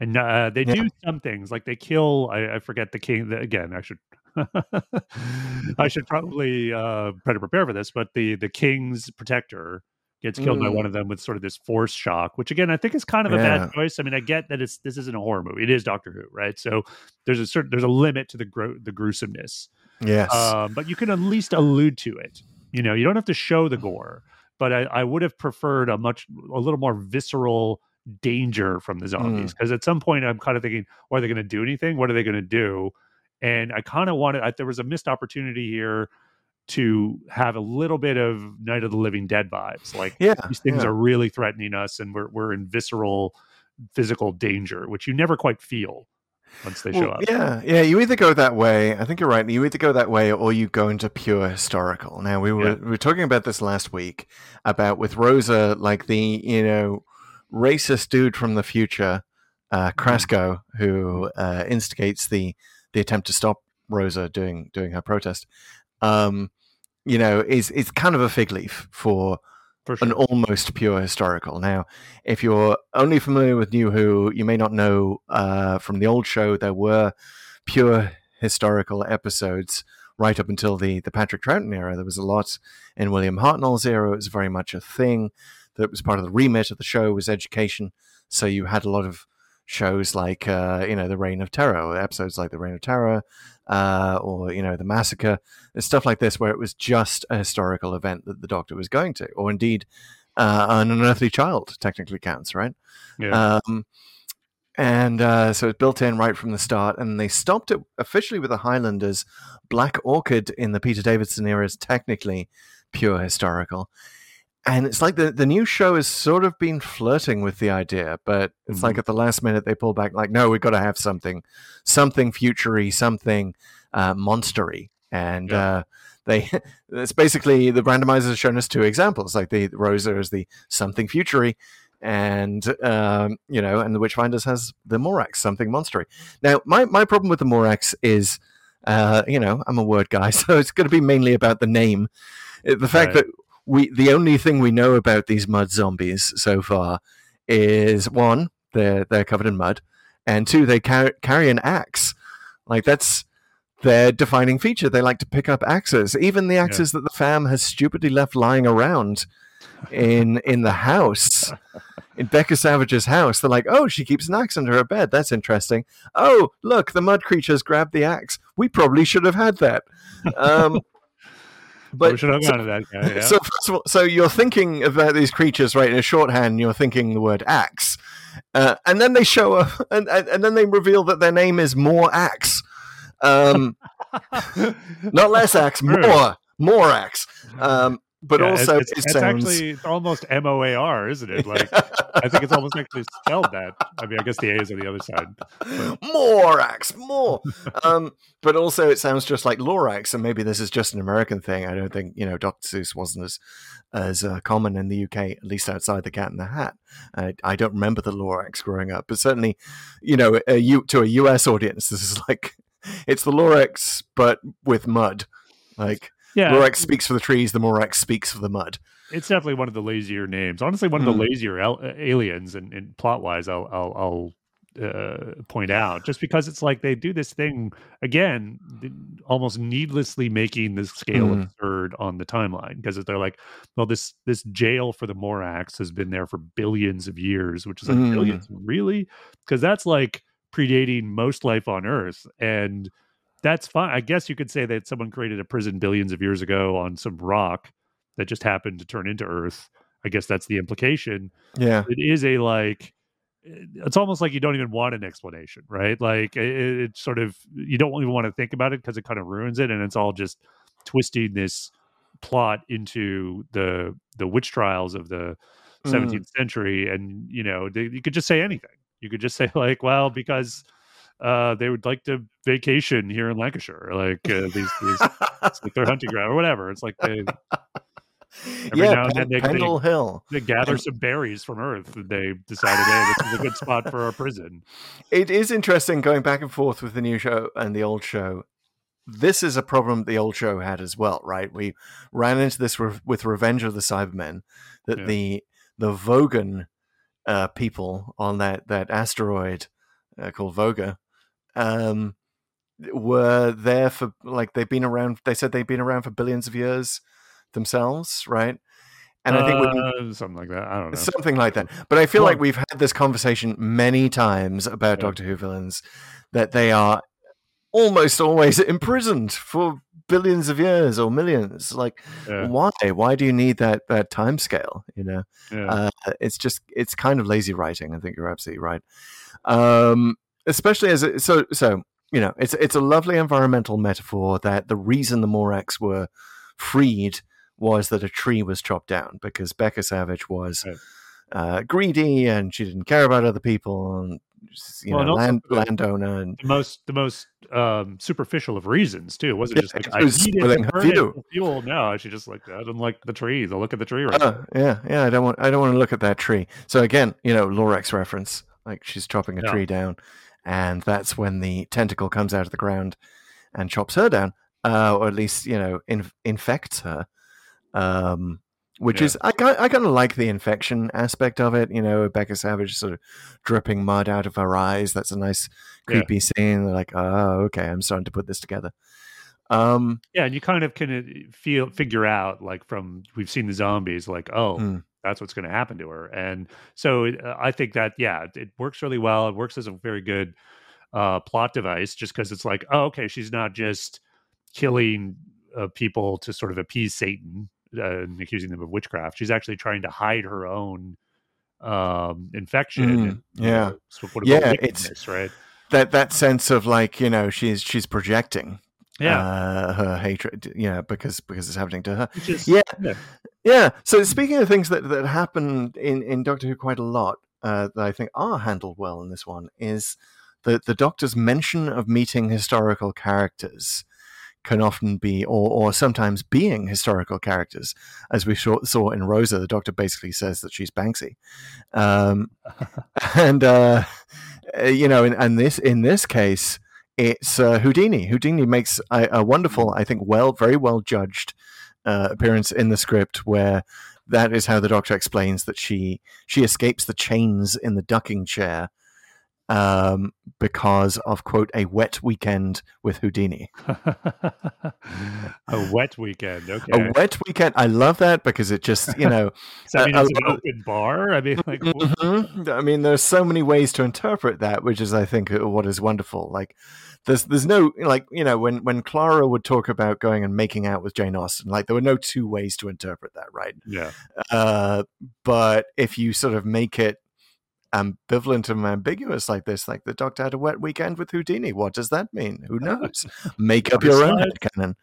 and uh, they Yeah. do some things like they kill. I, I forget the king. The, again, I should. [LAUGHS] I should probably uh, try to prepare for this, but the the king's protector gets killed by Mm. one of them with sort of this force shock, which again I think is kind of a Yeah. bad choice. I mean, I get that it's this isn't a horror movie; it is Doctor Who, right? So there's a certain there's a limit to the gro- the gruesomeness yes um, but you can at least allude to it. You know, you don't have to show the gore, but I, I would have preferred a much a little more visceral danger from the zombies mm. because at some point I'm kind of thinking, are they going to do anything? What are they going to do? And I kind of wanted. I, there was a missed opportunity here to have a little bit of Night of the Living Dead vibes. Like yeah these things yeah. are really threatening us, and we're we're in visceral physical danger, which you never quite feel once they show Well, up. yeah, yeah. You either go that way. I think you're right. You either go that way, or you go into pure historical. Now we were Yeah. we were talking about this last week about with Rosa, like the you know racist dude from the future, uh, Mm-hmm. Krasko, who uh, instigates the the attempt to stop Rosa doing doing her protest. Um, you know, is is kind of a fig leaf for for sure. an almost pure historical. Now, if you're only familiar with New Who, you may not know uh, from the old show there were pure historical episodes right up until the the Patrick Troughton era. There was a lot in William Hartnell's era. It was very much a thing that was part of the remit of the show was education. So you had a lot of shows like uh, you know the Reign of Terror, or episodes like the Reign of Terror, uh, or you know the Massacre, and stuff like this, where it was just a historical event that the Doctor was going to, or indeed uh, an unearthly child technically counts, right? yeah. Um, and uh, so it's built in right from the start, and they stopped it officially with the Highlanders. Black Orchid in the Peter Davison era is technically pure historical. And it's like the, the new show has sort of been flirting with the idea, but it's like Mhm. at the last minute they pull back, like, no, we've got to have something, something futury, something uh, monstery. And Yeah. uh, they, [LAUGHS] it's basically the randomizer has shown us two examples, like the Rosa is the something futury, and um, you know, and the Witchfinders has the Morax, something monstery. Now, my my problem with the Morax is, uh, you know, I'm a word guy, [LAUGHS] so it's going to be mainly about the name. Uh, The fact Right. that we the only thing we know about these mud zombies so far is one, they're they're covered in mud, and two, they car- carry an axe. Like that's their defining feature. They like to pick up axes, even the axes that the fam has stupidly left lying around in in the house. In Becca Savage's house, they're like, "Oh, she keeps an axe under her bed. That's interesting. Oh, look, the mud creatures grabbed the axe. We probably should have had that." Um, but we should have so- to that guy. Yeah. so first of all, so you're thinking about these creatures, right? In a shorthand, you're thinking the word axe, uh, and then they show up, [LAUGHS] and, and and then they reveal that their name is More Axe, um, [LAUGHS] not less axe, more more axe. Um, but Yeah, also it's, it it's, it's actually almost M O A R, isn't it? Like I think it's almost actually spelled that. I mean, I guess the A is on the other side. [LAUGHS] Morax, more. um, but also, it sounds just like Lorax, and maybe this is just an American thing. I don't think you know Dr. Seuss wasn't as as uh, common in the UK, at least outside the Cat in the Hat. I, I don't remember the Lorax growing up, but certainly, you know, a, U, to a US audience, this is like [LAUGHS] it's the Lorax, but with mud. Like Yeah, Lorax speaks for the trees, the Morax speaks for the mud. it's definitely one of the lazier names. Honestly, one of the Mm. lazier al- uh, aliens, and, and plot wise, I'll I'll, I'll uh, point out just because it's like they do this thing again, almost needlessly making the scale Mm. absurd on the timeline because they're like, well, this this jail for the Morax has been there for billions of years, which is like Mm. billions, really, because that's like predating most life on Earth, and that's fine. I guess you could say that someone created a prison billions of years ago on some rock that just happened to turn into Earth. I guess that's the implication. Yeah. It is a like, it's almost like you don't even want an explanation, right? Like it, it's sort of you don't even want to think about it because it kind of ruins it, and it's all just twisting this plot into the the witch trials of the Mm. 17th century, and you know they, you could just say anything. You could just say like, well, because uh, they would like to vacation here in Lancashire, like uh, these, these it's like their hunting ground or whatever. It's like they, Every yeah, now and then they- they- Hill. they gather some berries from Earth. And they decided, hey, this is a good spot for our prison. It is interesting going back and forth with the new show and the old show. This is a problem the old show had as well, right? We ran into this re- with Revenge of the Cybermen that Yeah. the the Vogan uh, people on that that asteroid uh, called Voga um, were there for like they've been around. They said they've been around for billions of years themselves, right? And I think Uh, something like that. I don't know. Something like that. But I feel Well- like we've had this conversation many times about Yeah. Doctor Who villains that they are almost always [LAUGHS] imprisoned for billions of years or millions. Like, Yeah. why? Why do you need that that time scale? You know, Yeah. uh, it's just it's kind of lazy writing. I think you're absolutely right. Um, especially as it, so so you know, it's it's a lovely environmental metaphor that the reason the Morax were freed was that a tree was chopped down because Becca Savage was Right. uh, greedy and she didn't care about other people and you Well, know land, landowner and the most the most um, superficial of reasons too. It wasn't Yeah, just like it I was need it spoiling to her burn it view. for fuel. No, she just like I don't like the trees. I'll look at the tree right Uh, now. yeah, yeah. I don't want. I don't want to look at that tree. So again, you know, Lorax reference. Like she's chopping a Yeah. tree down, and that's when the tentacle comes out of the ground and chops her down, uh, or at least you know in, infects her. Um, which Yeah. is I ki- I kind of like the infection aspect of it. You know, Becca Savage sort of dripping mud out of her eyes. That's a nice Yeah. creepy scene. Like, oh, okay, I'm starting to put this together. Um, Yeah, and you kind of can uh, feel figure out like from we've seen the zombies like oh Mm. That's what's going to happen to her, and so uh, I think that yeah it works really well. It works as a very good uh, plot device just because it's like oh okay she's not just killing uh, people to sort of appease Satan uh, and accusing them of witchcraft. She's actually trying to hide her own um infection. Mm, yeah. know, Yeah, it's- right. that that sense of like you know she's she's projecting Yeah, uh, her hatred, know, because because it's happening to her. Is- Yeah, yeah. Yeah. So speaking of things that that happen in in Doctor Who quite a lot, uh, that I think are handled well in this one is the the Doctor's mention of meeting historical characters can often be, or or sometimes being historical characters, as we saw, saw in Rosa. The Doctor basically says that she's Banksy, um, [LAUGHS] and uh, uh, you know, in, and this in this case, it's uh, Houdini. Houdini makes a, a wonderful, I think, well, very well judged uh, appearance in the script where that is how the Doctor explains that she she escapes the chains in the ducking chair um, because of quote a wet weekend with Houdini. [LAUGHS] a wet weekend. [LAUGHS] Okay. A wet weekend. I love that because it just you know. [LAUGHS] Does that mean a- it's an open bar? I mean, like, Mhm. I mean, there's so many ways to interpret that, which is, I think, uh, what is wonderful. Like, there's there's no like you know when when Clara would talk about going and making out with Jane Austen, like there were no two ways to interpret that, right? yeah, Uh, but if you sort of make it ambivalent and ambiguous like this, like the Doctor had a wet weekend with Houdini, what does that mean? Who [LAUGHS] knows? Make up your own headcanon.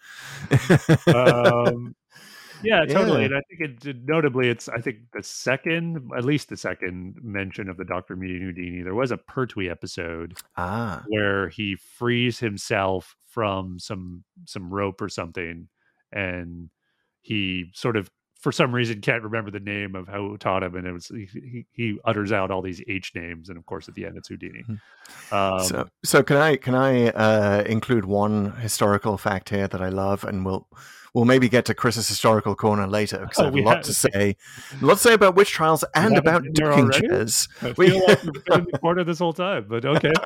um, [LAUGHS] Yeah, totally. Yeah. And I think it did- notably, it's I think the second, at least the second mention of the Doctor meeting Houdini. There was a Pertwee episode Ah, where he frees himself from some some rope or something, and he sort of for some reason can't remember the name of who taught him, and it was he, he, utters out all these H names, and of course at the end it's Houdini. Um, so so can I can I uh, include one historical fact here that I love, and we'll we'll maybe get to Chris's historical corner later because Oh, I have a lot have- to say, a lot to say about witch trials and about ducking chairs. I We- feel like we've been in the corner this whole time, but okay. [LAUGHS]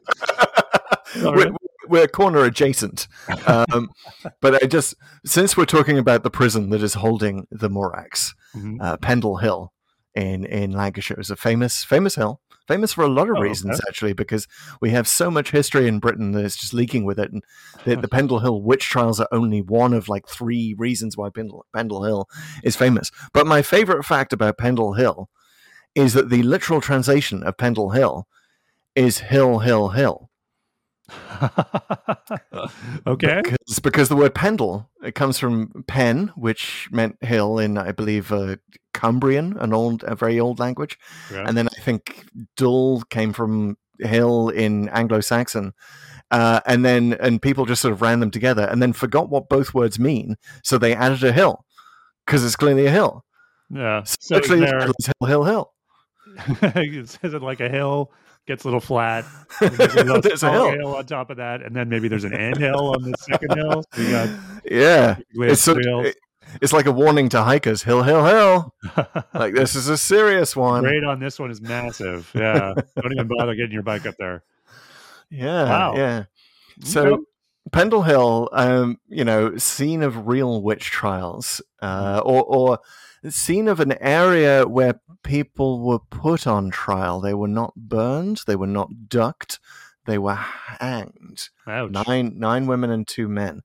Right. We're corner adjacent. Um, [LAUGHS] but I just, since we're talking about the prison that is holding the Morax, Mhm. uh, Pendle Hill in, in Lancashire is a famous, famous hill. Famous for a lot of Oh, reasons, okay. actually, because we have so much history in Britain that it's just leaking with it. And the, the Pendle Hill witch trials are only one of like three reasons why Pendle, Pendle Hill is famous. But my favorite fact about Pendle Hill is that the literal translation of Pendle Hill is hill, hill, hill. [LAUGHS] okay. Because, because the word pendle it comes from pen, which meant hill in I believe uh, Cumbrian, an old, a very old language, Yeah. and then I think dull came from hill in Anglo-Saxon, uh, and then and people just sort of ran them together and then forgot what both words mean, so they added a hill because it's clearly a hill. Yeah. So, So literally, hill, hill, hill. [LAUGHS] it says it like a hill gets a little flat. [LAUGHS] there's a little There's a hill. on top of that, and then maybe there's an ant hill on the second hill. So you got Yeah, it's sort three of, hills. it- it's like a warning to hikers: hill, hill, hill. [LAUGHS] Like this is a serious one. Grade on this one is massive. Yeah. Don't even bother getting your bike up there. Yeah, Wow. yeah. So Okay. Pendle Hill, um, you know, scene of real witch trials, uh, or or scene of an area where people were put on trial. They were not burned. They were not ducked. They were hanged. Ouch. Nine nine women and two men.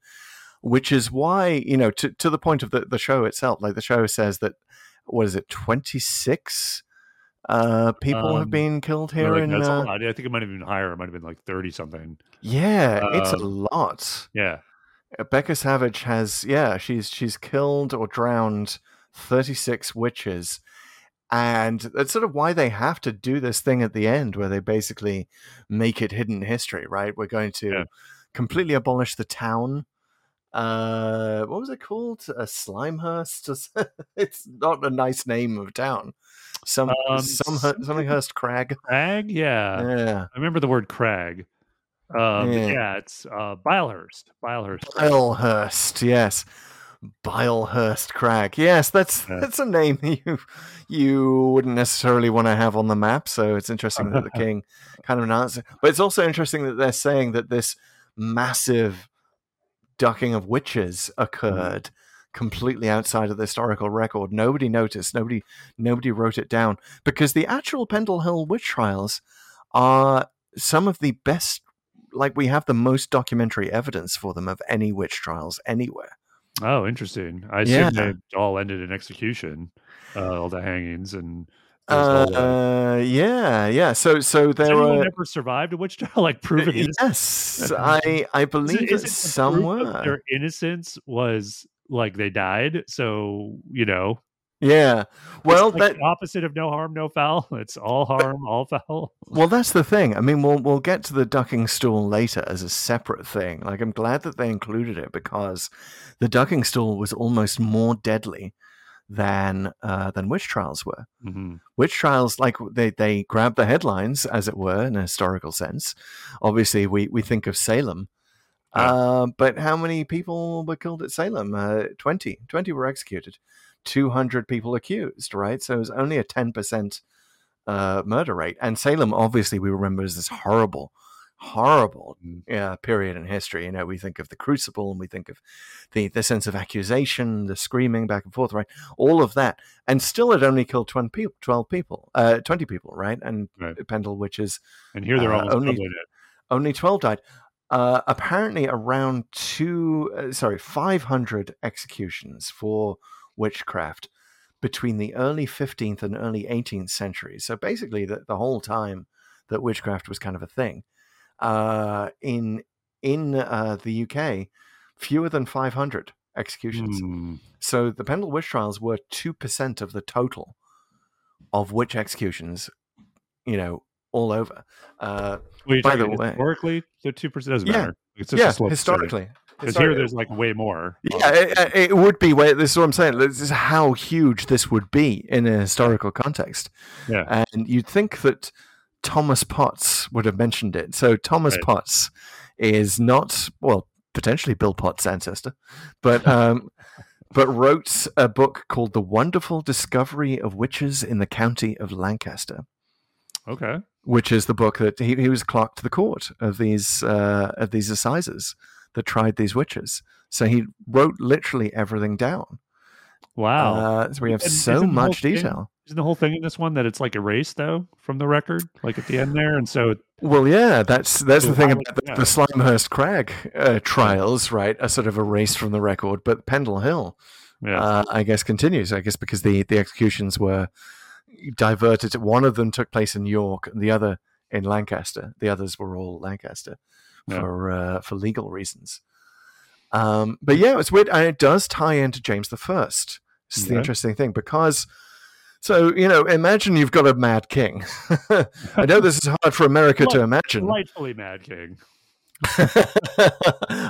Which is why you know to to the point of the the show itself. Like the show says that what is it twenty six. Uh, people have Um, been killed here like, in that's a uh, lot. I think it might have been higher. It might have been like 30 something. yeah, it's a Um, lot. Yeah. Becca Savage has yeah, she's she's killed or drowned 36 witches. And that's sort of why they have to do this thing at the end where they basically make it hidden history, right? We're going to Yeah. completely abolish the town. Uh what was it called? A Slimehurst? [LAUGHS] it's not a nice name of town. Some Um, some something- something [LAUGHS] Hurst Crag. Crag? Yeah. Yeah. I remember the word crag. Um, Yeah. yeah. it's uh, Bilehurst. Bilehurst. Bilehurst, yes. Bilehurst Crag. Yes, that's Yeah. that's a name [LAUGHS] you you wouldn't necessarily want to have on the map, so it's interesting that the [LAUGHS] king kind of announced it. But it's also interesting that they're saying that this massive ducking of witches occurred mm. completely outside of the historical record. Nobody noticed, nobody nobody wrote it down. Because the actual Pendle Hill witch trials are some of the best like we have the most documentary evidence for them of any witch trials anywhere. Oh, interesting. I assume Yeah. they all ended in execution, uh, all the hangings and. Uh, yeah, yeah. So, so there were. ever survived a witch trial? [LAUGHS] Like proven innocent? Yes, I I [LAUGHS] believe is that it the some proof of were. Their innocence was like they died. So you know, Yeah. Well, like that the opposite of no harm, no foul. [LAUGHS] It's all harm, all foul. [LAUGHS] well, that's the thing. I mean, we'll we'll get to the ducking stool later as a separate thing. Like, I'm glad that they included it because the ducking stool was almost more deadly than uh, than witch trials were. hmm witch trials like they they grab the headlines as it were in a historical sense obviously we we think of salem Yeah. uh, but how many people were killed at salem uh, 20 20 were executed 200 people accused right? So it was only a 10% uh, murder rate. And salem obviously we remember as this horrible horrible uh, period in history. You know we think of the crucible and we think of the the sense of accusation the screaming back and forth right? All of that. And still it only killed 20 people 12 people uh 20 people right? And Right. pendle witches And here they're Uh, only- only 12 died. Uh apparently around two uh, sorry 500 executions for witchcraft between the early 15th and early 18th centuries so basically the, the whole time that witchcraft was kind of a thing uh in in uh the uk fewer than 500 executions. Hmm. So the Pendle witch trials were two percent of the total of witch executions. You know, all over. Uh, Well, By the way- historically, the two percent doesn't Yeah. matter. It's just yeah, historically. Because here, there's like way more. Yeah, it, it would be. This is what I'm saying. This is how huge this would be in a historical context. Yeah. and you'd think that Thomas Potts would have mentioned it. So Thomas Right. Potts is not well, potentially Bill Potts' ancestor, but um, [LAUGHS] but wrote a book called "The Wonderful Discovery of Witches in the County of Lancaster." Okay. which is the book that he, he was clerk to the court of these uh, of these assizes that tried these witches. So he wrote literally everything down. Wow. Uh, so we have And so much thing- detail. Isn't the whole thing in this one that it's like erased though from the record, like at the end there, and so Well, yeah, that's that's the thing about the, the Slimehurst Crag uh, trials, right? Are sort of erased from the record, but Pendle Hill, yeah. uh, I guess, continues. I guess because the the executions were diverted. One of them took place in York, and the other in Lancaster. The others were all Lancaster Yeah. for uh, for legal reasons. Um, but yeah, it's weird, and it does tie into James the First. Is the interesting thing because. So you know, imagine you've got a mad king. [LAUGHS] I know this is hard for America to imagine. Delightfully Mad King. [LAUGHS]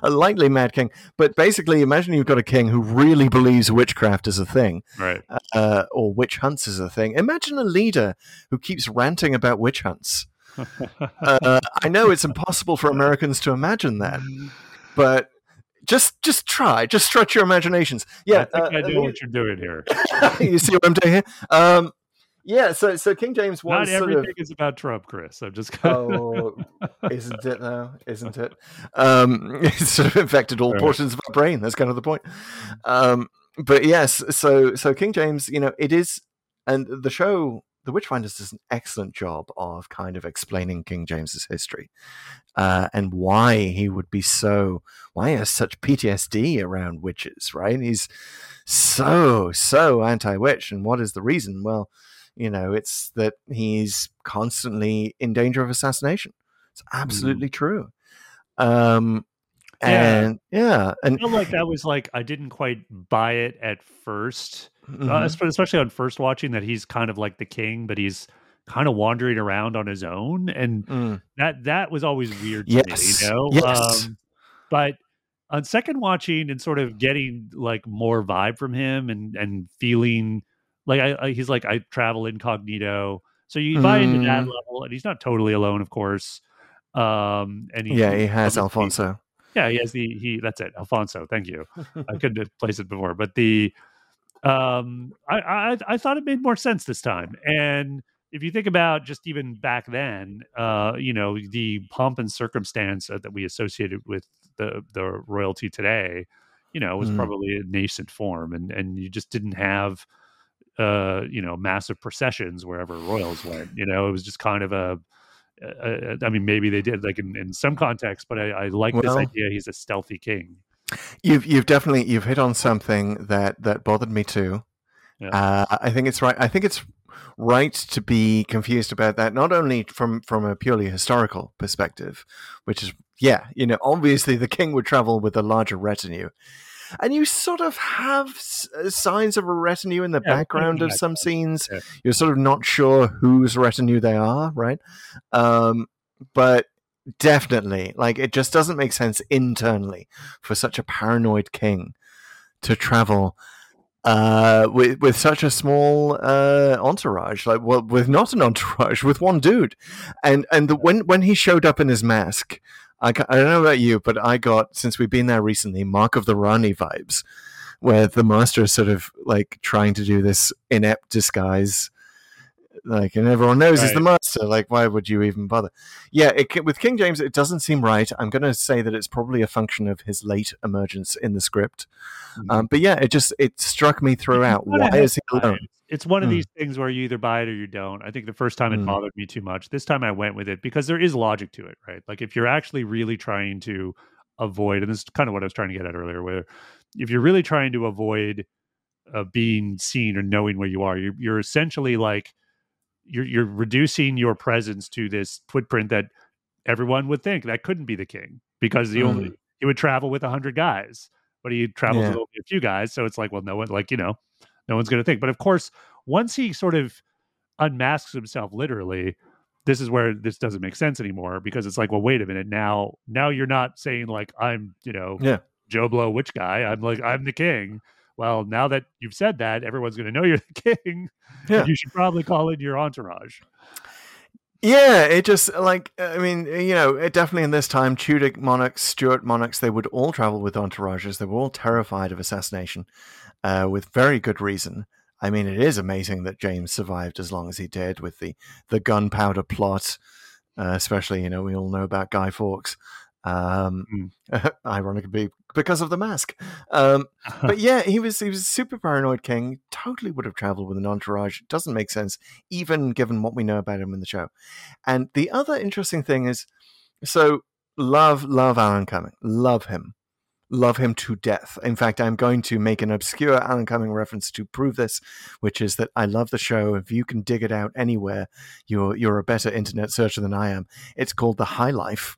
a lightly mad king, but basically, imagine you've got a king who really believes witchcraft is a thing, Right. uh, or witch hunts is a thing. Imagine a leader who keeps ranting about witch hunts. Uh, I know it's impossible for Americans to imagine that, but just just try, just stretch your imaginations. Yeah, I think uh, I know what you're doing here. [LAUGHS] you see what I'm doing here? Um, yeah, so so King James was Not sort everything of is about Trump, Chris. I'm just Oh, [LAUGHS] isn't it though? Isn't it? Um, [LAUGHS] it's sort of infected all Right. portions of our brain. That's kind of the point. Um, but yes, so so King James, you know, it is, and the show, The Witchfinders, does an excellent job of kind of explaining King James's history uh, and why he would be so, why he has such PTSD around witches. Right? He's so so anti-witch, and what is the reason? Well you know it's that he's constantly in danger of assassination it's absolutely true um. Yeah. and yeah, I and feel like that was like I didn't quite buy it at 1st uh, mhm. espe- especially on first watching that he's kind of like the king, but he's kind of wandering around on his own, and Mm. that that was always weird to Yes. me, you know. Yes. Um, but on second watching and sort of getting like more vibe from him and and feeling like I, I he's like I travel incognito, so you buy into that Mm. level, and he's not totally alone, of course. Um, and he, yeah he has alfonso yeah, he has the he. That's it, Alfonso. Thank you. I couldn't have placed it before, but the um, I, I I thought it made more sense this time. And if you think about just even back then, uh, you know, the pomp and circumstance that we associated with the the royalty today, you know, was Mhm. probably a nascent form, and and you just didn't have uh you know massive processions wherever royals went you know it was just kind of a uh, I mean, maybe they did like in, in some context, but I, I like this idea. He's a stealthy king. You've you've definitely you've hit on something that that bothered me too Yeah. uh, i think it's right i think it's right to be confused about that not only from from a purely historical perspective which is yeah you know obviously the king would travel with a larger retinue and you sort of have s- uh, signs of a retinue in the Yeah, background of some scenes Yeah. you're sort of not sure whose retinue they are right um but definitely. Like it just doesn't make sense internally for such a paranoid king to travel uh with with such a small uh entourage like well with not an [LAUGHS] entourage with one dude. And and the, when when he showed up in his mask I, I don't know about you but i got since we've been there recently mark of the rani vibes where the master is sort of like trying to do this inept disguise like and everyone knows he's the master like why would you even bother yeah it, with king james it doesn't seem right i'm going to say that it's probably a function of his late emergence in the script um, but yeah it just it struck me throughout why is he alone It's one of Mm. these things where you either buy it or you don't. I think the first time it Mm. bothered me too much. This time I went with it because there is logic to it, right? Like if you're actually really trying to avoid, and this is kind of what I was trying to get at earlier, where if you're really trying to avoid uh, being seen or knowing where you are, you're, you're essentially like you're you're reducing your presence to this footprint that everyone would think that couldn't be the king because the Mm. only he would travel with a hundred guys. but he travels Yeah. with only a few guys. So it's like, well, no one, like, you know, no one's going to think. But of course, once he sort of unmasks himself literally, this is where this doesn't make sense anymore because it's like, well, wait a minute. Now, now you're not saying like, I'm, you know, Yeah. Joe Blow witch guy. I'm like, I'm the king. Well, now that you've said that, everyone's going to know you're the [LAUGHS] king. Yeah. You should probably call in your entourage. Yeah, it just like I mean, you know, it definitely in this time, Tudor monarchs, Stuart monarchs, they would all travel with entourages. They were all terrified of assassination, uh, with very good reason. I mean, it is amazing that James survived as long as he did with the the gunpowder plot, uh, especially you know we all know about Guy Fawkes. Um, [LAUGHS] ironically, because of the mask. Um, but [LAUGHS] yeah, he was he was a super paranoid king. Totally would have traveled with an entourage. Doesn't make sense, even given what we know about him in the show. And the other interesting thing is, so love love Alan Cumming, love him, love him to death. In fact, I'm going to make an obscure Alan Cumming reference to prove this, which is that I love the show. If you can dig it out anywhere, you're you're a better internet searcher than I am. It's called The High Life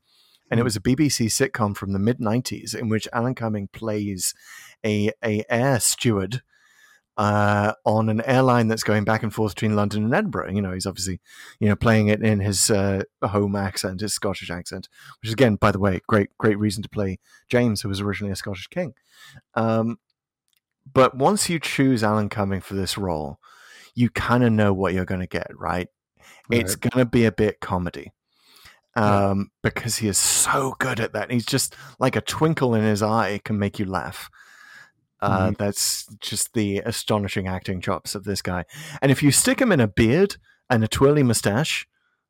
and it was a BBC sitcom from the mid '90s in which Alan Cumming plays a a air steward uh, on an airline that's going back and forth between London and Edinburgh. You know, he's obviously you know playing it in his uh, home accent, his Scottish accent, which is again, by the way, great great reason to play James, who was originally a Scottish king. Um, but once you choose Alan Cumming for this role, you kind of know what you're going to get, right? It's going to be a bit comedy um, because he is so good at that. He's just like a twinkle in his eye can make you laugh. Uh, That's just the astonishing acting chops of this guy. And if you stick him in a beard and a twirly mustache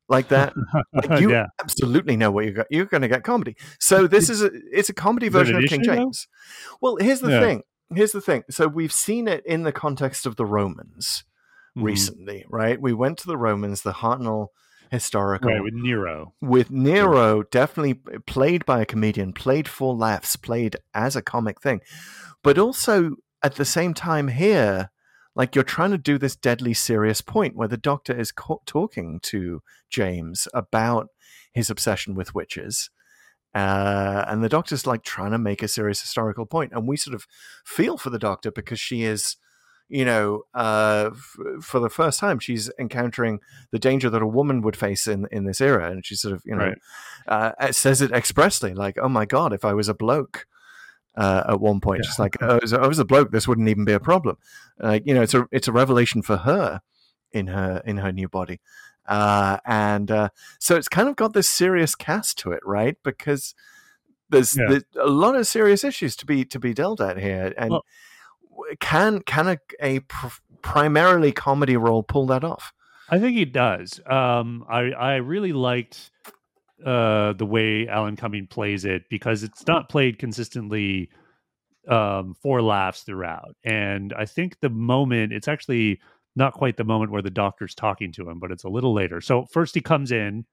like that, like [LAUGHS] you Yeah. absolutely know what you got. You're going to get comedy. So this is a it's a comedy version of King issue, though? James. Well, here's the Yeah. thing. Here's the thing. So we've seen it in the context of the Romans Mhm. recently, right? We went to the Romans, the Hartnell historical Right, with Nero. with Nero definitely played by a comedian, played for laughs, played as a comic thing, but also at the same time here, like you're trying to do this deadly serious point where the doctor is co- talking to James about his obsession with witches. Uh, and the doctor's like trying to make a serious historical point, and we sort of feel for the doctor because she is, you know, uh, f- for the first time she's encountering the danger that a woman would face in in this era, and she sort of, you know, Right. uh, it says it expressly, like, "Oh my god, if I was a bloke." Uh, at one point, she's like, oh, "I was a bloke. This wouldn't even be a problem." Like, you know, it's a it's a revelation for her in her in her new body, uh, and uh, so it's kind of got this serious cast to it, right? Because there's, Yeah. there's a lot of serious issues to be to be dealt at here, and Well- can can a, a pr- primarily comedy role pull that off? I think he does. Um, I I really liked uh, the way Alan Cumming plays it because it's not played consistently um, for laughs throughout. And I think the moment it's actually not quite the moment where the doctor's talking to him, but it's a little later. So first he comes in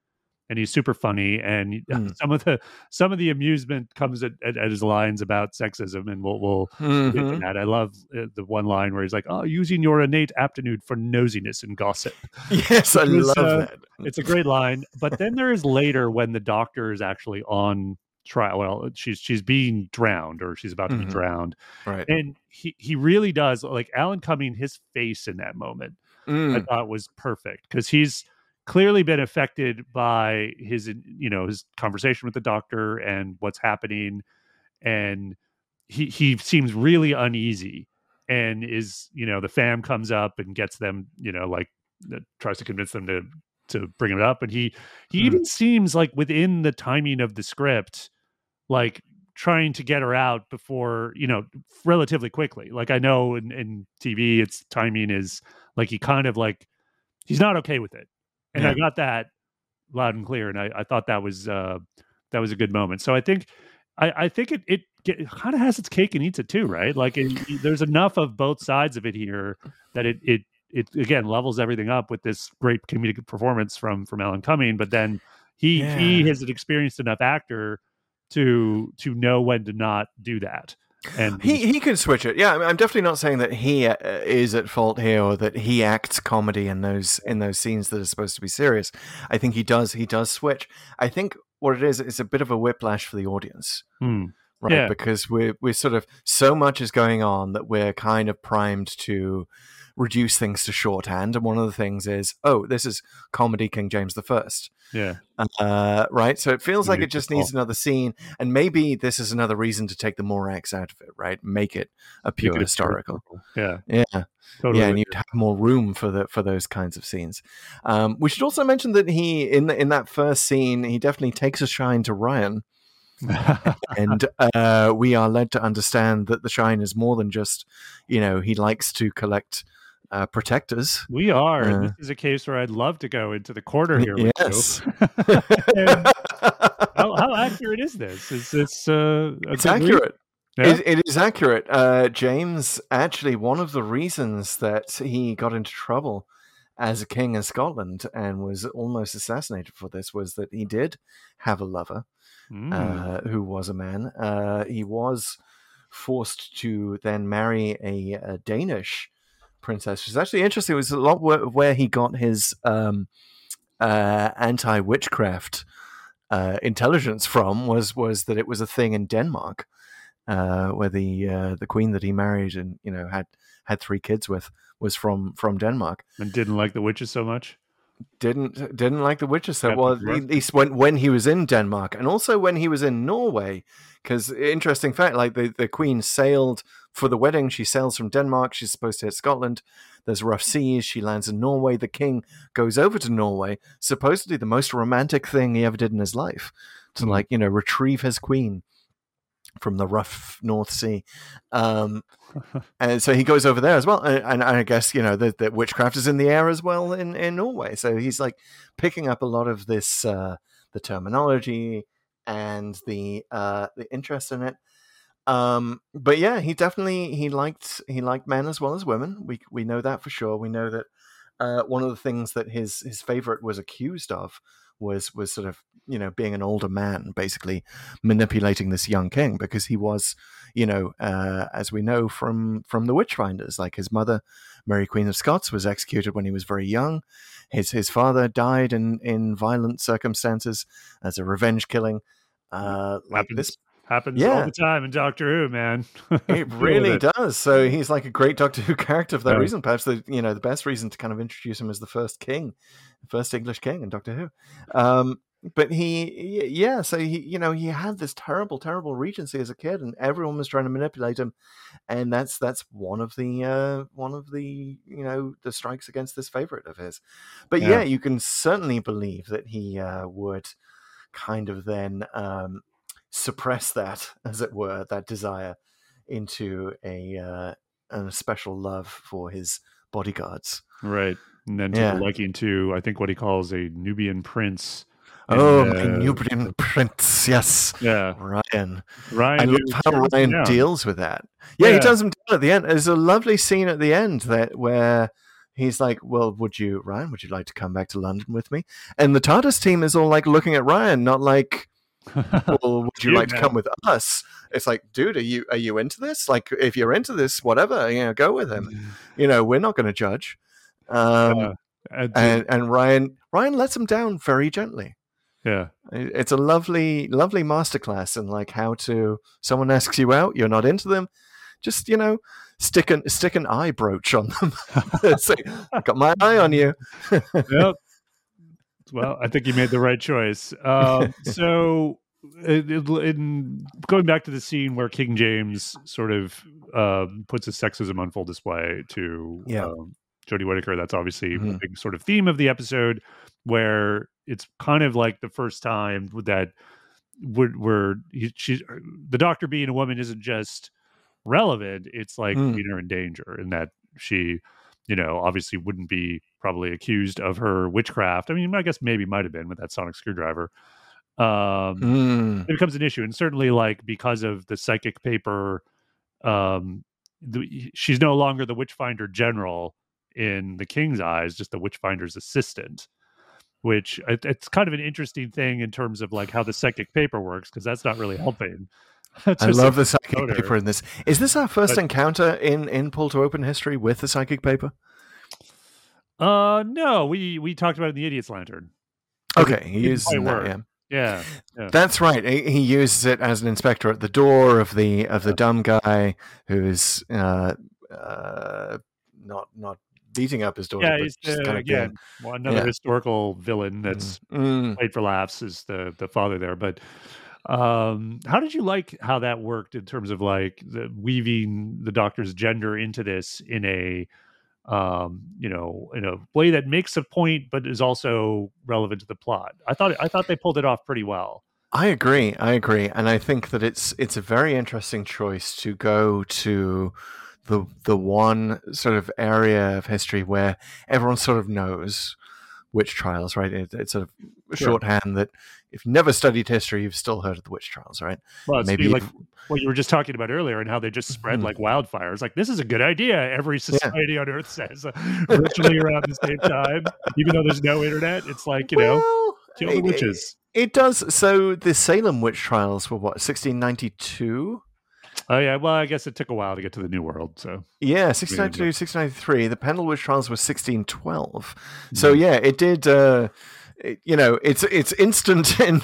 and he's super funny, and [LAUGHS] Mm. some of the some of the amusement comes at, at, at his lines about sexism, and we'll we'll get to Mhm. that. I love uh, the one line where he's like, "Oh, using your innate aptitude for nosiness and gossip." [LAUGHS] Yes, I love uh, that. It's a great line. But then there is later when the doctor is actually on trial. Well, she's she's being drowned or she's about to Mhm. be drowned, Right. and he he really does like Alan Cumming. His face in that moment I Mm. thought was perfect because he's clearly been affected by his you know his conversation with the doctor and what's happening and he he seems really uneasy and is you know the fam comes up and gets them you know like uh, tries to convince them to to bring it up and he he Hmm. even seems like within the timing of the script like trying to get her out before you know relatively quickly like i know in, in tv its timing is like he kind of like he's not okay with it and i got that loud and clear and i, I thought that was uh that was a good moment. So i think i i think it it, kind of has its cake and eats it too right? Like it, there's enough of both sides of it here that it it it again levels everything up with this great comedic performance from from alan cumming but then he he is an experienced enough actor to to know when to not do that and He he can switch it. Yeah, I'm- I'm definitely not saying that he uh, is at fault here or that he acts comedy in those in those scenes that are supposed to be serious. I think he does he does switch. I think what it is is a bit of a whiplash for the audience, Hmm. right? Yeah. Because we're we're sort of so much is going on that we're kind of primed to reduce things to shorthand. And one of the things is, oh, this is comedy King James the First. Yeah. Uh, right. So it feels like it just needs another scene, and maybe this is another reason to take the Morax out of it, right? Make it a pure it a historical. Yeah. Yeah, Totally. yeah, and you'd have more room for the for those kinds of scenes. Um, we should also mention that he in the, in that first scene, he definitely takes a shine to Ryan, [LAUGHS] and uh, we are led to understand that the shine is more than just, you know, he likes to collect uh, us. we are. Uh, this is a case where I'd love to go into the corner here with yes. [LAUGHS] [LAUGHS] How, how accurate is this? Is this uh, it's accurate. Yeah? It, it is accurate. Uh, James, actually, one of the reasons that he got into trouble as a king in Scotland and was almost assassinated for this was that he did have a lover Mm. uh, who was a man. Uh, he was forced to then marry a, a Danish princess. Which is actually interesting. It was a lot where, where he got his um, uh, anti witchcraft uh, intelligence from was was that it was a thing in Denmark, uh, where the uh, the queen that he married and you know had had three kids with was from from Denmark and didn't like the witches so much. Didn't didn't like the witches so well at least when when he was in Denmark and also when he was in Norway. Because interesting fact like the, the queen sailed for the wedding. She sails from Denmark. She's supposed to hit Scotland. There's rough seas she lands in Norway. The king goes over to Norway supposedly the most romantic thing he ever did in his life to Hmm. like you know retrieve his queen from the rough North Sea. Um [LAUGHS] and so he goes over there as well and, and I guess you know the, the witchcraft is in the air as well in, in Norway. So he's like picking up a lot of this uh the terminology and the uh the interest in it. Um but yeah he definitely he liked he liked men as well as women. We we know that for sure. We know that uh one of the things that his his favorite was accused of was was sort of you know being an older man basically manipulating this young king because he was you know uh as we know from from the witchfinders like his mother mary queen of scots was executed when he was very young. His his father died in in violent circumstances as a revenge killing. Uh like this happens Yeah. all the time in Doctor Who, man. [LAUGHS] it really it. does. So he's like a great Doctor Who [LAUGHS] character for that Yeah. reason. Perhaps the you know the best reason to kind of introduce him as the first king, first English king in Doctor Who. Um, but he, yeah, so he, you know, he had this terrible, terrible regency as a kid, and everyone was trying to manipulate him, and that's that's one of the uh, one of the you know the strikes against this favorite of his. But yeah, Yeah. you can certainly believe that he uh, would kind of then um, suppress that, [LAUGHS] as it were, that desire into a uh, a special love for his bodyguards. Right. And then Yeah. the liking to, I think, what he calls a Nubian prince. Oh, And, my uh, Nubian prince, yes, Yeah. Ryan. Ryan. I love how Ryan down. deals with that. Yeah, he does him down at the end. There's a lovely scene at the end that where he's like, "Well, would you, Ryan? Would you like to come back to London with me?" And the TARDIS team is all like looking at Ryan, not like, [LAUGHS] "Well, would you You like to come with us?" It's like, dude, are you are you into this? Like, if you're into this, whatever, you know, go with him. [SIGHS] You know, we're not going to judge. Um, Yeah. And- and Ryan Ryan lets him down very gently. yeah. It's a lovely, lovely masterclass in like how to. Someone asks you out, you're not into them, just you know, stick an stick an eye brooch on them. [LAUGHS] Say, I've got my eye on you. [LAUGHS] yep. Well, I think you made the right choice. Um, so, in, in going back to the scene where King James sort of um, puts his sexism on full display to Yeah. um, Jodie Whittaker, that's obviously a Mhm. big sort of theme of the episode, where it's kind of like the first time that where, where he, she, the doctor being a woman isn't just relevant; it's like Mm. putting her in danger, and that she you know, obviously wouldn't be probably accused of her witchcraft. I mean, I guess maybe might have been with that sonic screwdriver. Um, Mm. it becomes an issue, and certainly, like because of the psychic paper, um, the, she's no longer the Witchfinder General in the King's eyes, just the Witchfinder's assistant. Which it, it's kind of an interesting thing in terms of like how the psychic paper works, because that's not really helping. [LAUGHS] I love the psychic paper in this. Is this our first But- encounter in in pull to open history with the psychic paper? Uh, no, we we talked about it in the Idiot's Lantern. Okay, he uses that. Yeah. Yeah. yeah. That's right. He, he uses it as an inspector at the door of the of the dumb guy who's uh, uh, not not beating up his daughter. yeah, he's just uh, kind of again well, another yeah. historical villain that's Mm. played for laughs is the the father there. But um how did you like how that worked in terms of like the weaving the doctor's gender into this in a um you know in a way that makes a point but is also relevant to the plot i thought i thought they pulled it off pretty well I agree. I agree, and I think that it's it's a very interesting choice to go to the the one sort of area of history where everyone sort of knows witch trials, right? It, it's sort of Sure. shorthand that if you've never studied history, you've still heard of the witch trials, right? well Maybe like what you were just talking about earlier and how they just spread Mhm. like wildfire it's like this is a good idea every society on earth says uh, [LAUGHS] virtually around the same time even though there's no internet it's like you know Well, kill the witches It does. So the Salem witch trials were what, 1692? oh yeah well i guess it took a while to get to the new world so Yeah, 1692, 1693. The Pendle witch trials were 1612. So yeah, it did. Uh, it- you know, it's it's instant [LAUGHS] in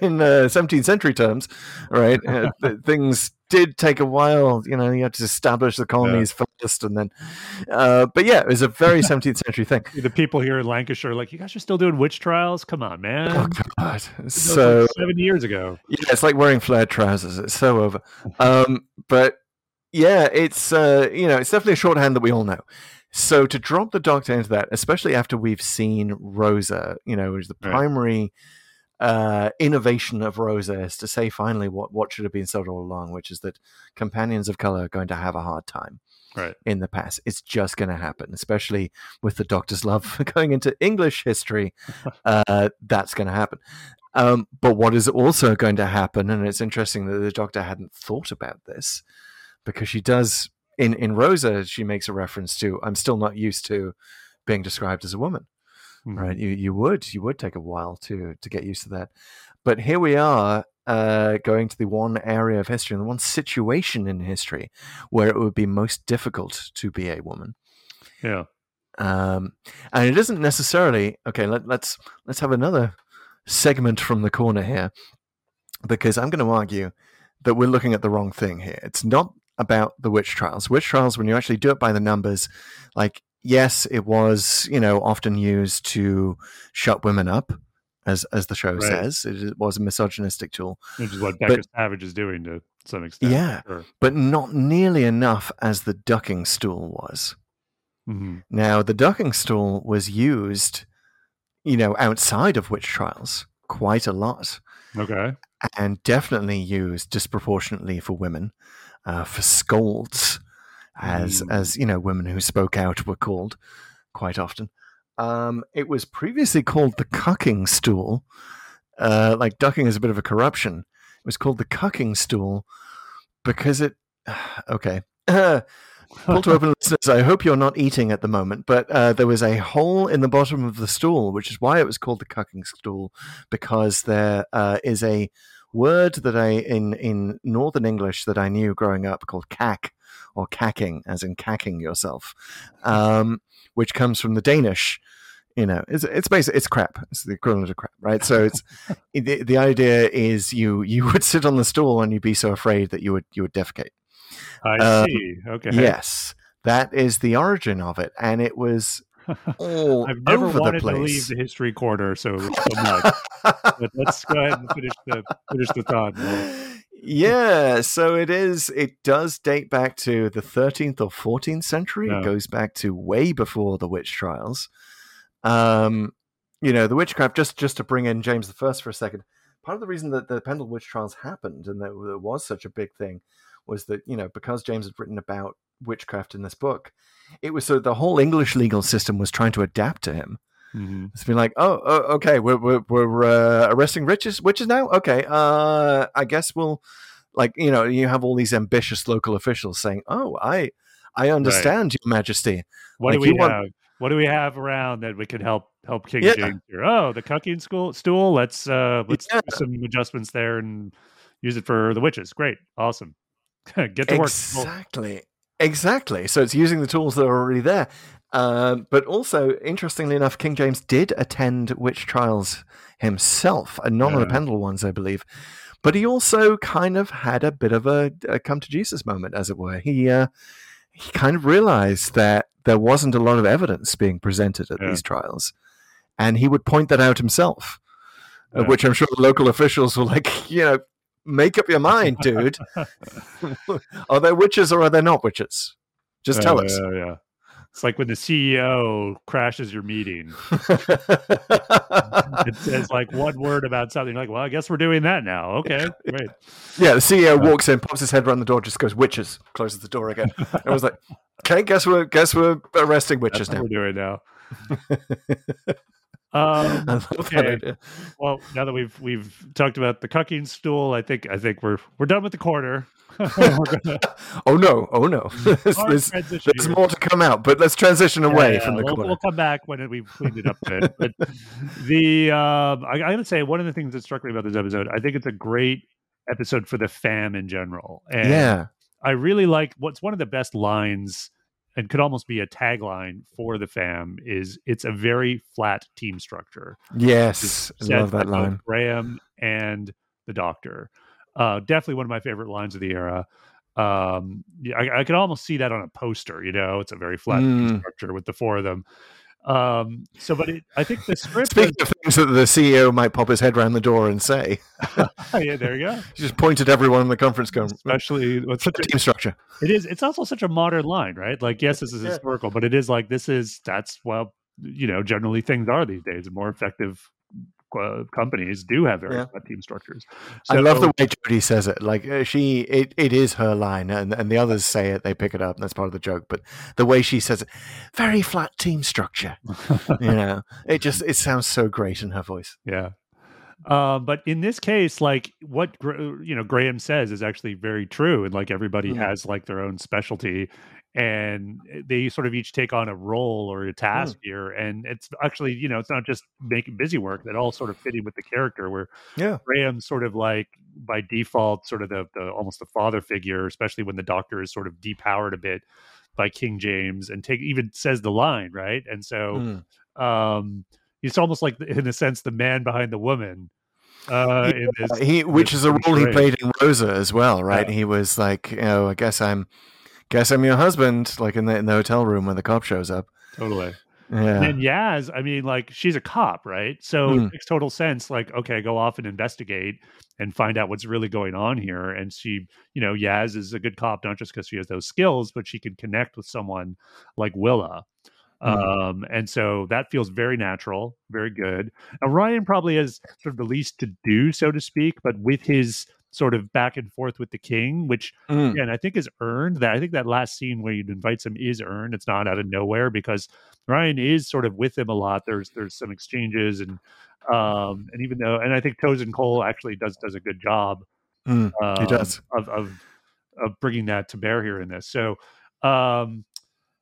in uh, 17th century terms, right? Uh, [LAUGHS] things did take a while. You know, you had to establish the colonies first, and then. Uh, but yeah, it was a very [LAUGHS] 17th century thing. the people here in lancashire are like you guys are still doing witch trials come on man Oh God! So like seven years ago Yeah, it's like wearing flared trousers. It's so over. Um, but yeah, it's uh, you know, it's definitely a shorthand that we all know. So to drop the Doctor into that, especially after we've seen Rosa, you know, is the Right. primary uh, innovation of Rosa is to say finally what what should have been said all along, which is that companions of color are going to have a hard time right in the past. It's just going to happen, especially with the Doctor's love [LAUGHS] for going into English history. [LAUGHS] Uh, that's going to happen. Um, but what is also going to happen, and it's interesting that the Doctor hadn't thought about this, because she does in in Rosa, she makes a reference to I'm still not used to being described as a woman Mhm. right? You you would you would take a while to to get used to that, but here we are uh, going to the one area of history and the one situation in history where it would be most difficult to be a woman. yeah Um, and it isn't necessarily okay. Let, let's let's have another segment from the corner here, because I'm going to argue that we're looking at the wrong thing here. It's not about the witch trials. Witch trials, when you actually do it by the numbers, like yes, it was you know often used to shut women up, as as the show Right. says. It was a misogynistic tool, which is what But- becca savage is doing to some extent Yeah. Sure. but not nearly enough as the ducking stool was. Mhm. Now, the ducking stool was used, you know, outside of witch trials quite a lot, okay and definitely used disproportionately for women, uh, for scolds, as Mm. as you know, women who spoke out were called quite often. Um, it was previously called the cucking stool. Uh, like ducking is a bit of a corruption. It was called the cucking stool because it. [SIGHS] Okay. [CLEARS THROAT] Pull to open listeners, I hope you're not eating at the moment, but uh, there was a hole in the bottom of the stool, which is why it was called the cucking stool, because there uh, is a word that I in in Northern English that I knew growing up called cack or cacking, as in cacking yourself, um, which comes from the Danish. You know, it's it's basically it's crap. It's the equivalent of crap, right? So it's [LAUGHS] the, the idea is you you would sit on the stool and you'd be so afraid that you would you would defecate. i Um, see okay Yes, that is the origin of it, and it was all I've never wanted to leave the history corner so, [LAUGHS] so much. but let's go ahead and finish the finish the thought. yeah, so it is. It does date back to the 13th or 14th century. It goes back to way before the witch trials. Um, you know, the witchcraft. Just just to bring in James the First for a second. Part of the reason that the Pendle witch trials happened and that it was such a big thing was that you know because James had written about witchcraft in this book, it was so the whole English legal system was trying to adapt to him. Mhm. It's been like, oh, oh okay, we're we're, we're uh, arresting witches, witches now. Okay, uh, I guess we'll, like, you know, you have all these ambitious local officials saying, oh, I, I understand, Your Majesty. What Like, do we you want- have? What do we have around that we could help help King Yeah. James here? Oh, the cucking school stool. Let's uh let's Yeah. do some adjustments there and use it for the witches. Great, awesome. [LAUGHS] Get to work. Exactly, exactly. So it's using the tools that are already there, Um, but also, interestingly enough, King James did attend witch trials himself, and non Yeah. Pendle ones, I believe. But he also kind of had a bit of a, a come to Jesus moment, as it were. He uh, he kind of realized that there wasn't a lot of evidence being presented at Yeah. these trials, and he would point that out himself. uh, Yeah. Which I'm sure the local officials were like, [LAUGHS] you know, make up your mind, dude. [LAUGHS] [LAUGHS] are there witches or are there not witches? Just tell us. Yeah, yeah. It's like when the CEO crashes your meeting. [LAUGHS] It says like one word about something. You're like, well, I guess we're doing that now. Okay, great. Yeah, the CEO uh, walks in, pops his head around the door, just goes witches, closes the door again. I was like, okay, guess we're guess we're arresting witches now. we're doing now. Um, [LAUGHS] I love that okay. well, now that we've we've talked about the cucking stool, I think I think we're we're done with the corner. [LAUGHS] Gonna- [LAUGHS] Oh no, oh no. there's, there's, there's more to come out, but let's transition away Yeah, from the we'll, corner. we'll come back when we've cleaned it up a bit. But the um, I, I gotta say, one of the things that struck me about this episode, I think it's a great episode for the fam in general. And yeah, I really like what's one of the best lines and could almost be a tagline for the fam is it's a very flat team structure. yes, I love that line. Graham and the Doctor. Uh, definitely one of my favorite lines of the era. Um, yeah, I, I could almost see that on a poster. You know, it's a very flat team Mm. structure with the four of them. Um, so, but it, I think the script. Speaking of things that the CEO might pop his head around the door and say, [LAUGHS] yeah, there you go. [LAUGHS] just pointed at everyone in the conference room. Especially what's such a team structure. It is. It's also such a modern line, right? Like, yes, this is historical, but it is like this is that's well, you know, generally things are these days. More effective uh, companies do have very Yeah. flat team structures. I love the way Jodie says it. Like uh, she, it, it is her line, and, and the others say it. They pick it up, and that's part of the joke. But the way she says it, very flat team structure. [LAUGHS] you know, it just it sounds so great in her voice. Yeah. Um, but in this case, like what you know Graham says is actually very true, and like everybody Mm. has like their own specialty, and they sort of each take on a role or a task Mm. here, and it's actually you know it's not just making busy work that all sort of fitting with the character where Yeah. Graham's sort of like by default sort of the, the almost the father figure, especially when the Doctor is sort of depowered a bit by King James and take even says the line right, and so Mm. um it's almost like in a sense the man behind the woman uh in this He, which is a role he played in Rosa as well, right? Yeah. He was like, you know, I guess I'm, guess I'm your husband, like in the in the hotel room when the cop shows up. totally Yeah, and yaz i mean like she's a cop right so Hmm. it makes total sense like okay go off and investigate and find out what's really going on here and she you know yaz is a good cop not just because she has those skills but she can connect with someone like willa Hmm. um and so that feels very natural very good now ryan probably has sort of the least to do so to speak but with his sort of back and forth with the king which Mm. and I think is earned. That I think that last scene where he invites him is earned. It's not out of nowhere because Ryan is sort of with him a lot. There's there's some exchanges and um and even though and I think Tosin Cole actually does does a good job. Mm, Um, he does. of of of bringing that to bear here in this. So um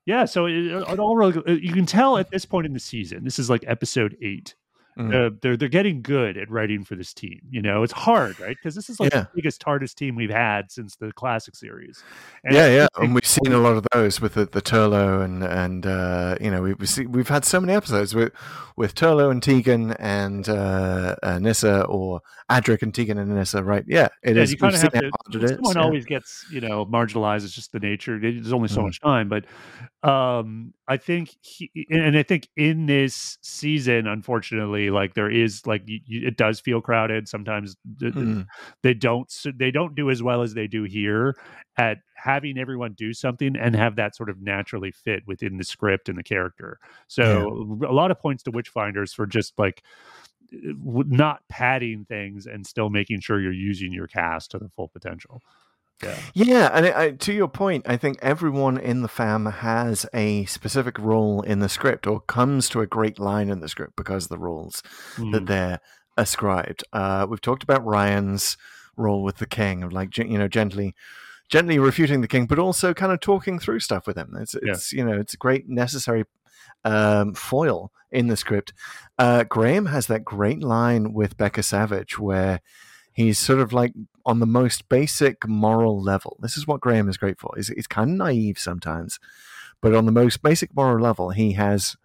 yeah, so it, it all really you can tell at this point in the season. This is like episode eight. Mm. Uh, they're they're getting good at writing for this team. You know, it's hard, right? Because this is like Yeah. the biggest, hardest team we've had since the classic series. And yeah, yeah, and we've seen a lot of those with the, the Turlough and and uh, you know we we see, we've had so many episodes with with Turlough and Tegan and uh, uh, Nyssa or Adric and Tegan and Nyssa, right? Yeah, it yeah, is. you kind of have to. how hard it is, Someone yeah. always gets, you know, marginalized. It's just the nature. There's only so Mhm. much time, but um, I think, he, and I think in this season, unfortunately, like there is, like it does feel crowded. Sometimes Mm. they don't, they don't do as well as they do here at having everyone do something and have that sort of naturally fit within the script and the character. So a lot of points to Witchfinders for just like not padding things and still making sure you're using your cast to the full potential. Yeah. Yeah, and I, I, to your point, I think everyone in the fam has a specific role in the script or comes to a great line in the script because of the roles that Mm. they're ascribed. Uh, we've talked about Ryan's role with the king of like you know gently gently refuting the king but also kind of talking through stuff with him it's Yeah. it's you know it's a great necessary um, foil in the script uh, graham has that great line with becca savage where he's sort of like on the most basic moral level this is what graham is great for he's, he's kind of naive sometimes but on the most basic moral level, he has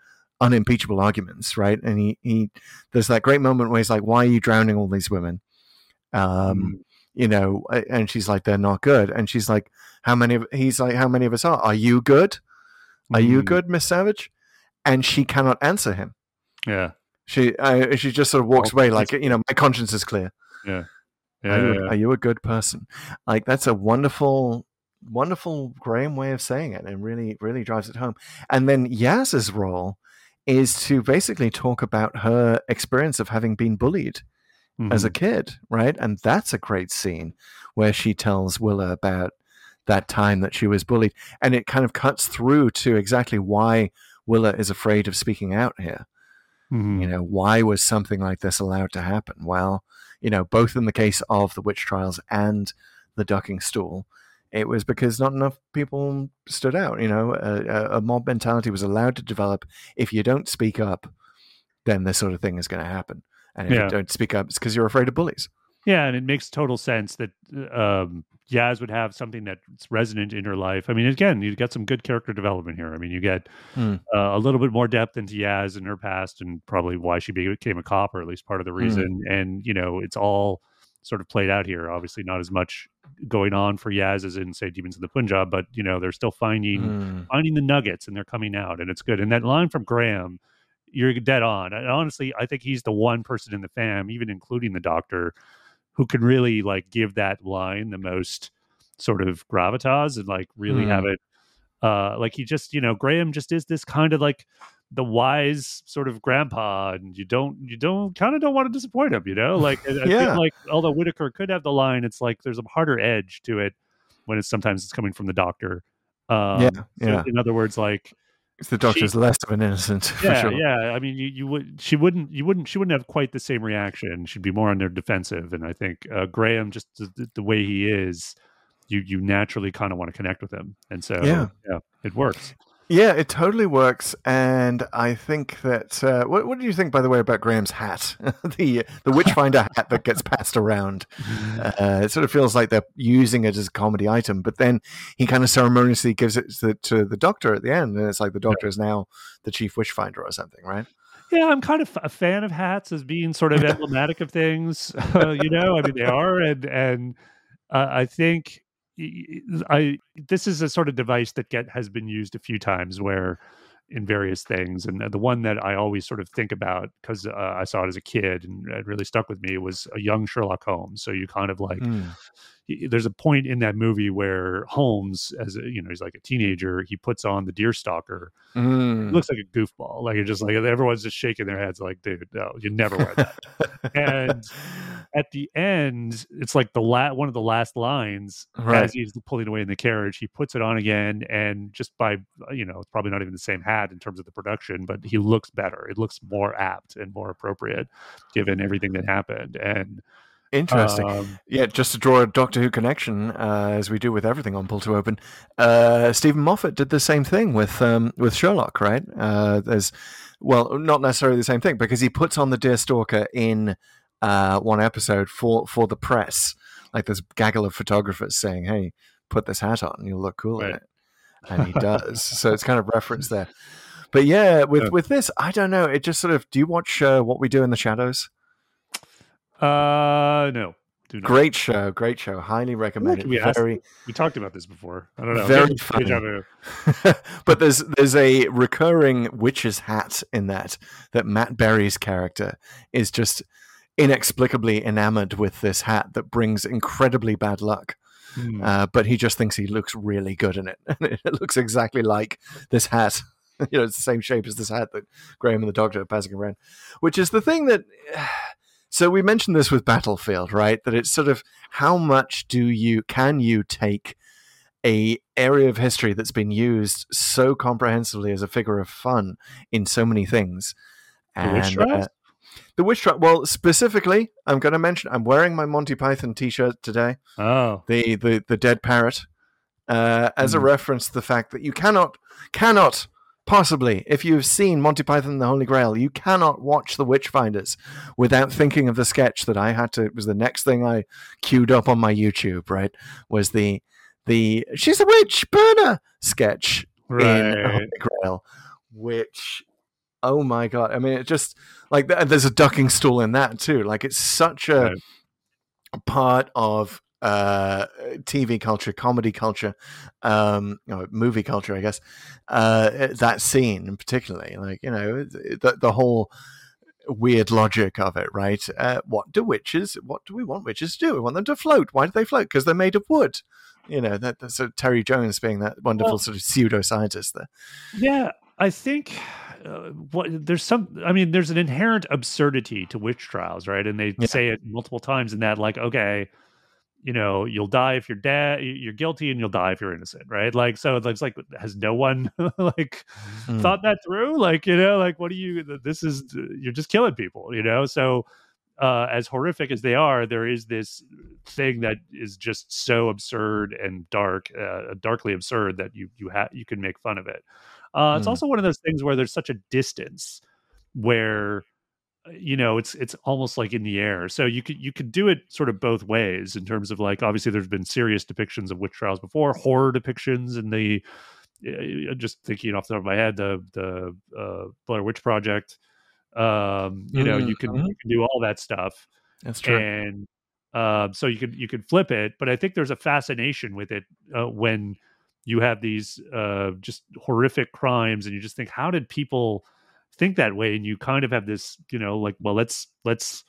unimpeachable arguments, right? And he, he there's that great moment where he's like, "Why are you drowning all these women?" Um, you know, and she's like, "They're not good," and she's like, "How many?" Of, he's like, "How many of us are? Are you good? Are you Mm. good, Miss Savage?" And she cannot answer him. Yeah. She uh, she just sort of walks Well, away like, you know, my conscience is clear. Yeah. Are, you, yeah. are you a good person? Like that's a wonderful, wonderful Graham way of saying it, and really, really drives it home. And then Yaz's role is to basically talk about her experience of having been bullied as a Mhm. kid, right? And that's a great scene where she tells Willa about that time that she was bullied, and it kind of cuts through to exactly why Willa is afraid of speaking out here Mhm. you know why was something like this allowed to happen well you know both in the case of the witch trials and the ducking stool it was because not enough people stood out you know? A, a- mob mentality was allowed to develop. If you don't speak up then this sort of thing is going to happen. And if Yeah. you don't speak up it's because you're afraid of bullies. Yeah, and it makes total sense that um, Yaz would have something that's resonant in her life. I mean, again, you get some good character development here. I mean, you get Hmm. uh, a little bit more depth into Yaz and her past, and probably why she became a cop, or at least part of the reason. And you know, it's all sort of played out here. Obviously, not as much going on for Yaz as in say Demons of the Punjab, but you know, they're still finding Mm. finding the nuggets and they're coming out and it's good. And that line from Graham, you're dead on. And honestly, I think he's the one person in the fam, even including the doctor, who can really like give that line the most sort of gravitas and like really have it uh like he just, you know, Graham just is this kind of like the wise sort of grandpa and you don't you don't kind of don't want to disappoint him, you know? Like Yeah. like although Whittaker could have the line, it's like there's a harder edge to it when it's sometimes it's coming from the doctor. Um, Yeah, so yeah. in other words, like the doctor's less of an innocent [LAUGHS] for yeah, sure yeah. I mean, you, you would she wouldn't you wouldn't she wouldn't have quite the same reaction. She'd be more on their defensive. And I think uh, Graham, just the, the way he is, you you naturally kind of want to connect with him, and so Yeah. yeah, it works. Yeah, it totally works, and I think that. Uh, what, what do you think, by the way, about Graham's hat, [LAUGHS] the the Witchfinder hat that gets passed around? [LAUGHS] Uh, it sort of feels like they're using it as a comedy item, but then he kind of ceremoniously gives it to, to the Doctor at the end, and it's like the Doctor is now the chief Witchfinder or something, right? Yeah, I'm kind of a fan of hats as being sort of [LAUGHS] emblematic of things. Uh, you know, I mean, they are, and and uh, I think I this is a sort of device that get has been used a few times where in various things, and the one that I always sort of think about because uh, I saw it as a kid and it really stuck with me was a young Sherlock Holmes. So you kind of like Mm. He- there's a point in that movie where Holmes, as a, you know, he's like a teenager, he puts on the deer stalker Mm. looks like a goofball. Like it's just like everyone's just shaking their heads, like, dude, no, you never wear that. and [LAUGHS] at the end, it's like the la- one of the last lines Right. as he's pulling away in the carriage. He puts it on again, and just by you know, it's probably not even the same hat in terms of the production, but he looks better. It looks more apt and more appropriate given everything that happened. And Interesting. um, Yeah, just to draw a Doctor Who connection, uh, as we do with everything on Pull to Open, uh, Steven Moffat did the same thing with um, with Sherlock, right? Uh, there's, well, not necessarily the same thing because he puts on the Deerstalker in uh, one episode for for the press. Like there's a gaggle of photographers saying, "Hey, put this hat on, you'll look cool in it," and he does. [LAUGHS] so it's kind of reference there. But yeah, with Yeah. with this, I don't know. It just sort of. Do you watch uh, What We Do in the Shadows? Uh, no, do not. Great show, great show. Highly recommend it. we Very, We talked about this before. I don't know. Very funny. [LAUGHS] but there's there's a recurring witch's hat in that that Matt Berry's character is just inexplicably enamored with this hat that brings incredibly bad luck. Hmm. Uh, but he just thinks he looks really good in it. [LAUGHS] it looks exactly like this hat. [LAUGHS] you know, it's the same shape as this hat that Graham and the Doctor are passing around, which is the thing that. So we mentioned this with Battlefield, right? That it's sort of how much do you can you take a area of history that's been used so comprehensively as a figure of fun in so many things. The witch And, trials? uh, the witch trial. Well, specifically, I'm going to mention. I'm wearing my Monty Python T-shirt today Oh, the the the dead parrot uh, as a Hmm. reference to the fact that you cannot cannot possibly if you've seen Monty Python and the Holy Grail you cannot watch the Witchfinders without thinking of the sketch that I had to it was the next thing I queued up on my YouTube right was the the she's a witch burner sketch in Right. Holy Grail, which oh my god! I mean, it just like there's a ducking stool in that too. Like it's such a Right. part of uh tv culture comedy culture um or movie culture i guess uh that scene particularly like you know the, the whole weird logic of it right uh what do witches what do we want witches to do we want them to float why do they float because they're made of wood you know that that's sort of terry jones being that wonderful Well- sort of pseudo-scientist there Yeah, I think uh, what there's some. I mean, there's an inherent absurdity to witch trials, right? And they Yeah. say it multiple times in that, like, okay, you know, you'll die if you're dead, you're guilty, and you'll die if you're innocent, right? Like, so it's like, has no one [LAUGHS] like Mm. thought that through? Like, you know, like, what do you? This is you're just killing people, you know? So. Uh, as horrific as they are, there is this thing that is just so absurd and dark, uh, darkly absurd that you you have you can make fun of it. Uh, it's Mm. also one of those things where there's such a distance where you know it's it's almost like in the air. So you could you could do it sort of both ways in terms of like obviously there's been serious depictions of witch trials before, horror depictions and the uh, just thinking off the top of my head the the uh, Blair Witch Project. Um, you know you can you can do all that stuff that's true and uh, so you could you could flip it but i think there's a fascination with it uh, when you have these uh, just horrific crimes and you just think how did people think that way and you kind of have this you know like well let's let's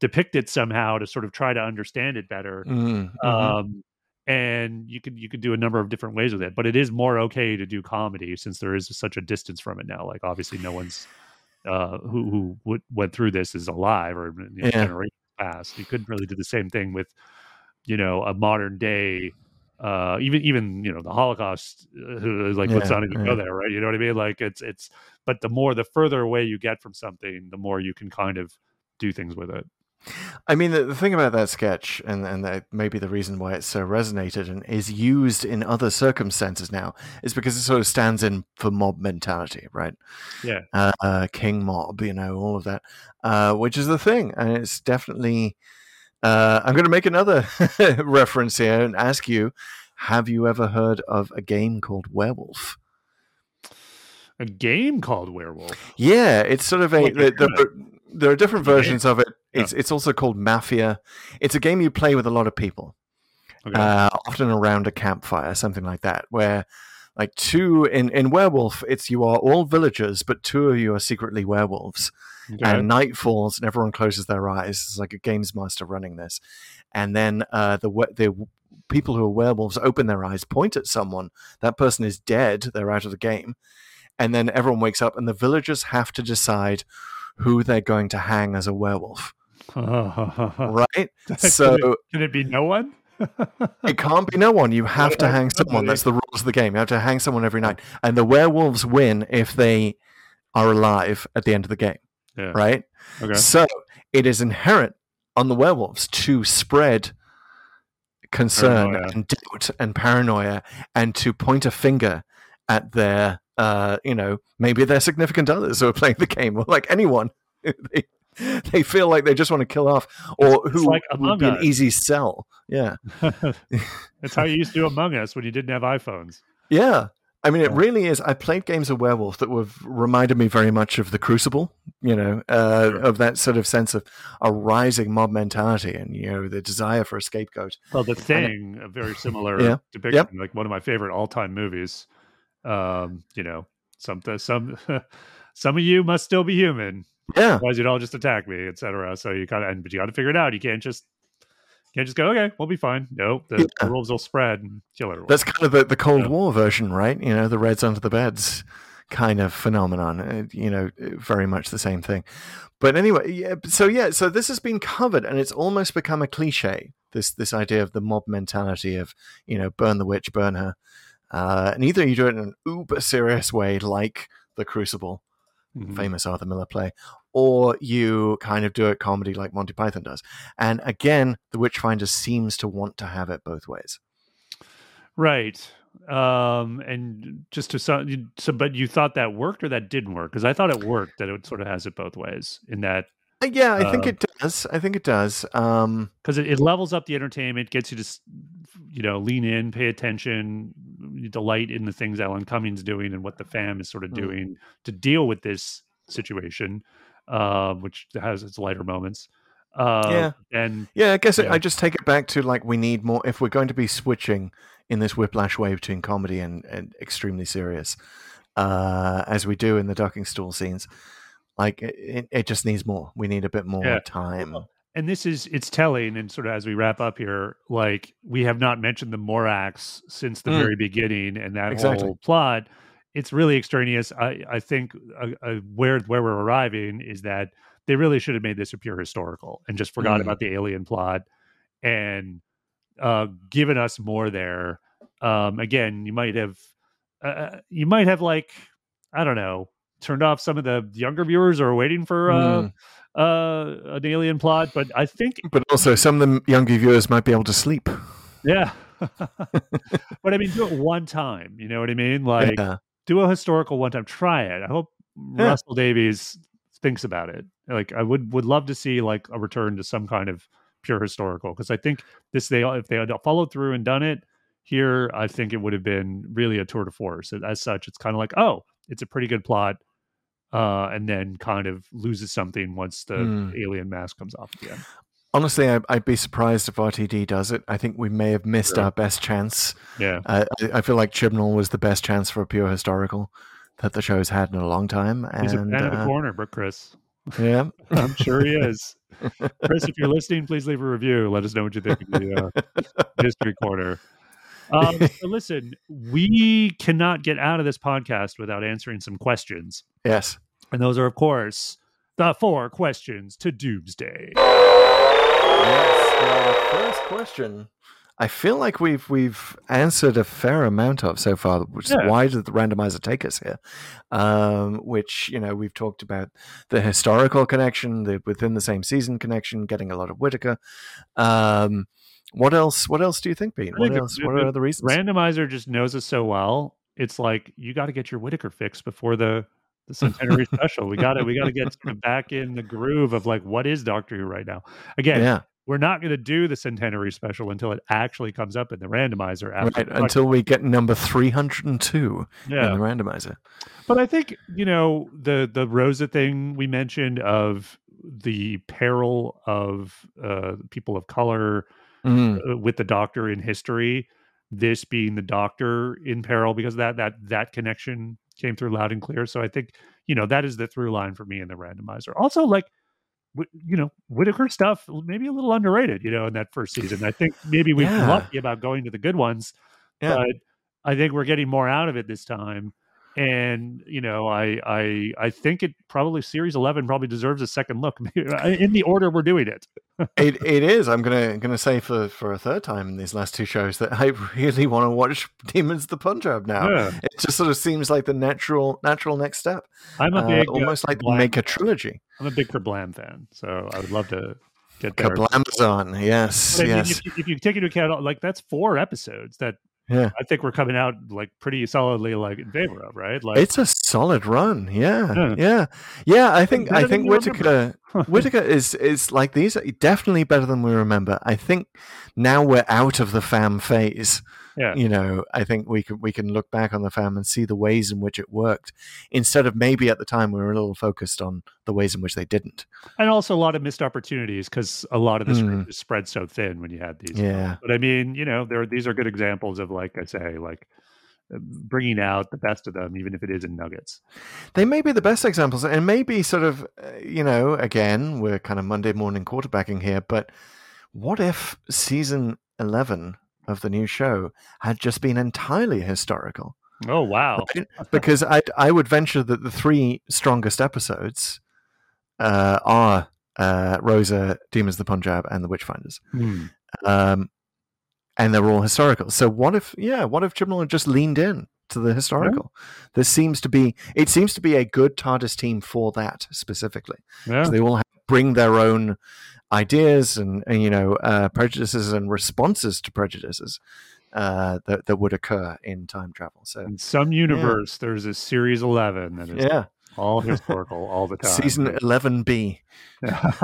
depict it somehow to sort of try to understand it better Mm, mhm. um and you could you could do a number of different ways with it but it is more okay to do comedy since there is such a distance from it now like obviously no one's uh who who w- went through this is alive or you know, Yeah. generations past you couldn't really do the same thing with you know a modern day uh even even you know the holocaust uh, who- like let's not even yeah. go there right you know what i mean like it's it's but the more the further away you get from something the more you can kind of do things with it I mean, the, the thing about that sketch, and and that maybe the reason why it's so resonated and is used in other circumstances now, is because it sort of stands in for mob mentality, right? Yeah. Uh, uh, king mob, you know, all of that, uh, which is the thing, and it's definitely. Uh, I'm going to make another [LAUGHS] reference here and ask you: Have you ever heard of a game called Werewolf? a game called werewolf Yeah, it's sort of a. Like the, a the, there are different Yeah. versions of it. Yeah. It's it's also called Mafia. It's a game you play with a lot of people, okay uh, often around a campfire, something like that. Where, like two in in Werewolf, it's you are all villagers, but two of you are secretly werewolves. And night falls, and everyone closes their eyes. It's like a games master running this, and then uh, the the people who are werewolves open their eyes, point at someone. That person is dead. They're out of the game, and then everyone wakes up, and the villagers have to decide who they're going to hang as a werewolf. [LAUGHS] Right? [LAUGHS] So Can it be no one? it can't be no one. You [LAUGHS] have to hang someone. That's the rules of the game. You have to hang someone every night, and the werewolves win if they are alive at the end of the game. Yeah. Right? Okay. So it is inherent on the werewolves to spread concern Paranoia. and doubt and paranoia and to point a finger at their uh you know maybe their significant others who are playing the game or like anyone [LAUGHS] they, they feel like they just want to kill off or It's who like would be an easy sell yeah [LAUGHS] That's how you used to do Among Us when you didn't have iPhones. [LAUGHS] yeah I mean, it really is. I played games of werewolf that were reminded me very much of the Crucible, you know, uh, Sure. of that sort of sense of a rising mob mentality and you know the desire for a scapegoat. Well, The Thing, a very similar Yeah. depiction, Yep. like one of my favorite all-time movies. Um, you know, some some [LAUGHS] some of you must still be human, Yeah, otherwise you'd all just attack me, etc. So you kind of, but you got to figure it out. You can't just can't just go, okay, we'll be fine. No, the, Yeah. the wolves will spread and kill everyone. that's kind of the, the Cold Yeah. War version, right? You know, the Reds under the beds kind of phenomenon. Uh, you know, very much the same thing. But anyway, yeah, so yeah, so this has been covered, and it's almost become a cliche. This this idea of the mob mentality of you know, burn the witch, burn her, uh, and either you do it in an uber serious way, like the Crucible, Mhm. famous Arthur Miller play, or you kind of do it comedy like Monty Python does. And again, The Witchfinder seems to want to have it both ways. Right. Um, and just to so, so, but you thought that worked or that didn't work? Because I thought it worked. That it sort of has it both ways. In that, Uh, Yeah, I think Um, it does. I think it does. Um, because it, it levels up the entertainment, gets you to, you know, lean in, pay attention, delight in the things Alan Cumming's doing and what the fam is sort of Mm. doing to deal with this situation, uh, which has its lighter moments. Uh, Yeah. and Yeah, I guess Yeah. I just take it back to like we need more if we're going to be switching in this whiplash way between comedy and, and extremely serious, uh, as we do in the ducking stool scenes. Like it, it- it just needs more. We need a bit more Yeah. time. and this is it's telling and sort of as we wrap up here like we have not mentioned the morax since the Mm. very beginning and that Exactly. whole plot it's really extraneous i i think uh, uh, where where we're arriving is that they really should have made this a pure historical and just forgot Mm. about the alien plot and uh given us more there um again you might have uh, you might have like i don't know turned off some of the younger viewers are waiting for uh Mm. uh an alien plot but i think But also, some of the younger viewers might be able to sleep. yeah [LAUGHS] but i mean do it one time you know what i mean [LAUGHS] like yeah. Do a historical one time try it i hope Yeah. russell davies thinks about it like i would would love to see like a return to some kind of pure historical because i think this they if they had followed through and done it here i think it would have been really a tour de force as such it's kind of like oh it's a pretty good plot uh and then kind of loses something once the Hmm. alien mask comes off again Honestly, I, I'd be surprised if RTD does it. I think we may have missed our best chance. yeah I, I- I feel like Chibnall was the best chance for a pure historical that the show's had in a long time. he's and a fan of the uh, corner but chris yeah, [LAUGHS] I'm sure he is. [LAUGHS] Chris, if you're listening, please leave a review. Let us know what you think of the uh, [LAUGHS] History Corner. Um, so listen, we cannot get out of this podcast without answering some questions. yes. And those are, of course, the four questions to Doomsday. Yes. Well, the first question, I feel like we've we've answered a fair amount of so far. Which is why did the randomizer take us here? Um, which you know we've talked about the historical connection, the within the same season connection, getting a lot of Whittaker. Um, what else? What else do you think, Pete? What else? the- What are the reasons? Randomizer just knows us so well. It's like you got to get your Whittaker fix before the the centenary special. We got to we got to get back in the groove of like what is Doctor Who right now. Again, yeah, we're not going to do the centenary special until it actually comes up in the randomizer. After right. Until we get number three hundred and two yeah, in the randomizer. but I think you know the the Rosa thing we mentioned of the peril of uh, people of color Mm, uh, with the Doctor in history. This being the Doctor in peril because that that that connection came through loud and clear. So I think you know that is the through line for me in the randomizer. Also, like. You know, Whittaker stuff maybe a little underrated. You know, in that first season, I think maybe we've been Yeah. lucky about going to the good ones, Yeah. but I think we're getting more out of it this time. And you know, I I I think it probably series eleven probably deserves a second look [LAUGHS] in the order we're doing it. it [LAUGHS] it is. I'm gonna gonna say for for a third time in these last two shows that I [LAUGHS] really want to watch Demons of the Punjab now. Yeah. It just sort of seems like the natural natural next step, I'm a Uh, big uh, almost like Blam- make a trilogy. I'm a big Kerblam fan, so I would love to get there. Kerblamazon, yes, But I mean, yes, if, if you take into account, like that's four episodes that yeah. I think we're coming out like pretty solidly like in favor of, right? Like, It's a solid run. Yeah, Yeah. yeah, yeah. I think I think Whittaker Whittaker is is like these are definitely better than we remember. I think now we're out of the fam phase. Yeah. You know, I think we can we can look back on the fam and see the ways in which it worked, instead of maybe at the time we were a little focused on the ways in which they didn't. and also a lot of missed opportunities because a lot of this Mm. is spread so thin when you had these. Yeah. But I mean, you know, there these are good examples of like I say, like uh, bringing out the best of them, even if it is in nuggets. They may be the best examples, and maybe sort of, uh, you know, again, we're kind of Monday morning quarterbacking here, but what if season 11 of the new show had just been entirely historical? Oh wow! [LAUGHS] Because I, I would venture that the three strongest episodes uh, are uh, Rosa, Demons of the Punjab, and The Witchfinders. Hmm. Um, and they're all historical. So what if, yeah, what if Chibnall had just leaned in to the historical? This seems to be, it seems to be a good TARDIS team for that specifically. Yeah. So they all have, bring their own ideas and, and you know uh, prejudices and responses to prejudices uh, that that would occur in time travel. So In some universe, there's a series eleven that is yeah, all [LAUGHS] historical all the time. season eleven B. [LAUGHS] right.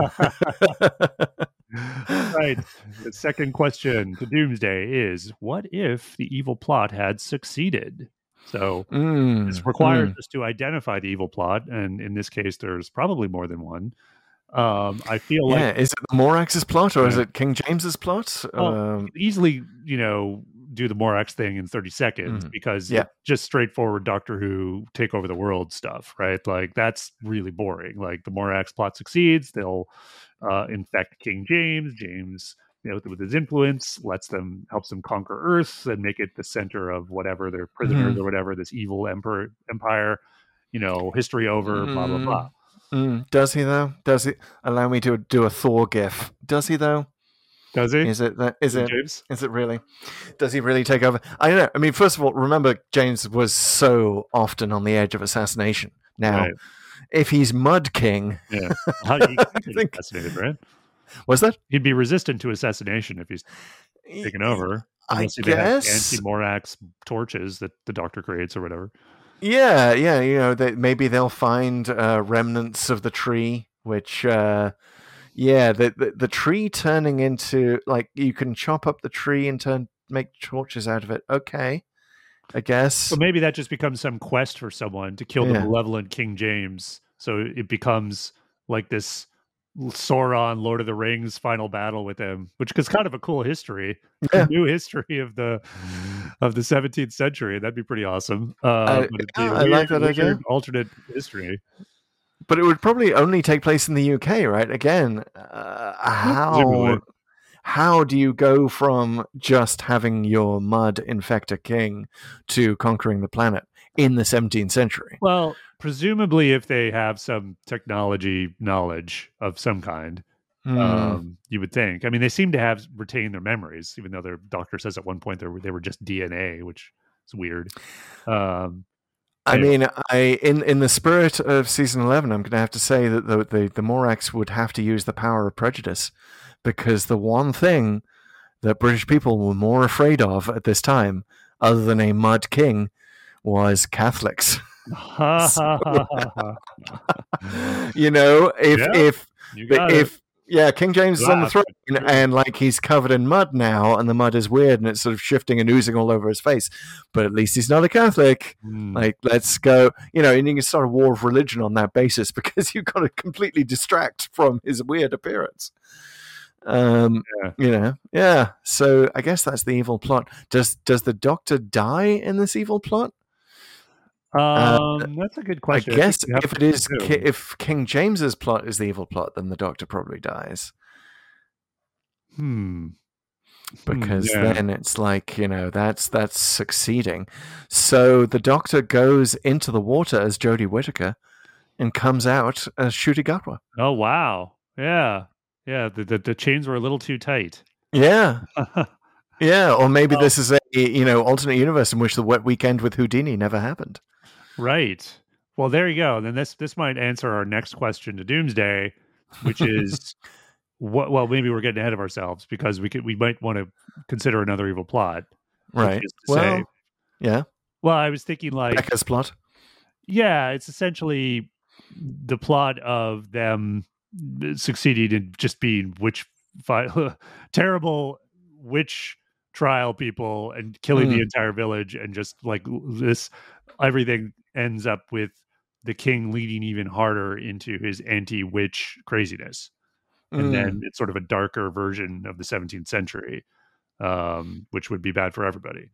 The second question to Doomsday is what if the evil plot had succeeded? So Mm, it's required mm. us to identify the evil plot, and in this case, there's probably more than one. Um, I feel yeah, like is it the Morax's plot or is it King James's plot? Well, um, easily, you know, do the Morax thing in 30 seconds Mhm. because Yeah. just straightforward Doctor Who take over the world stuff, right? Like that's really boring. Like the Morax plot succeeds, they'll uh, infect King James. James, you know, with his influence, lets them helps them conquer Earth and make it the center of whatever their prisoners Mhm. or whatever this evil emperor empire. You know, history over, blah blah blah. Mm, does he though? Does he allow me to do a Thor gif? Does he though? Does he? Is it that? Is King it? James? Is it really? Does he really take over? I don't know. I mean, first of all, remember James was so often on the edge of assassination. Now, Right. if he's Mud King, Yeah. [LAUGHS] You I think- assassinated, right? was that? He'd be resistant to assassination if he's taken over. I Unless they have guess. anti-Morax torches that the Doctor creates or whatever. Yeah, yeah. You know, they, maybe they'll find uh, remnants of the tree, which, uh, yeah, the, the the tree turning into like you can chop up the tree and turn make torches out of it. Okay, I guess. So maybe that just becomes some quest for someone to kill the malevolent King James. So it becomes like this Sauron, Lord of the Rings final battle with him, which is kind of a cool history, Yeah. a new history of the of the 17th century. That'd be pretty awesome. Uh, it'd yeah, I like that idea. alternate history. but it would probably only take place in the UK, right? Again, uh, how how do you go from just having your mud infect a king to conquering the planet in the 17th century? Well, presumably, if they have some technology knowledge of some kind, Hmm. um, you would think. I mean, they seem to have retained their memories, even though their doctor says at one point they were they were just DNA, which is weird. Um, I mean, I in in the spirit of season eleven, I'm going to have to say that the, the the Morax would have to use the power of prejudice, because the one thing that British people were more afraid of at this time, other than a mud king, was Catholics. [LAUGHS] [LAUGHS] you know, if Yeah, if got it. if yeah, King James is on the throne, it's and like he's covered in mud now, and the mud is weird, and it's sort of shifting and oozing all over his face. But at least he's not a Catholic. Hmm. Like, let's go, you know, and you can start a war of religion on that basis [LAUGHS] because you've got to completely distract from his weird appearance. Um, Yeah. you know, yeah. So I guess that's the evil plot. Does does the Doctor die in this evil plot? Um, that's a good question. I guess have if it is. Ki- if King James's plot is the evil plot, then the Doctor probably dies hmm. because yeah. then it's like you know that's that's succeeding. So the Doctor goes into the water as Jodie Whittaker and comes out as Ncuti Gatwa. Oh wow, yeah, yeah. The, the the chains were a little too tight. Yeah, [LAUGHS] yeah. Or maybe Well- this is a you know alternate universe in which the wet weekend with Houdini never happened. Right. Well, there you go. Then this this might answer our next question to Doomsday, which [LAUGHS] is what? Well, maybe we're getting ahead of ourselves because we could we might want to consider another evil plot. Right. Well, say- yeah. well, I was thinking like, Becca's plot. yeah, it's essentially the plot of them succeeding in just being witch fi- [LAUGHS] terrible witch trial people and killing the Mm. entire village and just like this everything ends up with the king leading even harder into his anti-witch craziness and Mm. then it's sort of a darker version of the 17th century um, which would be bad for everybody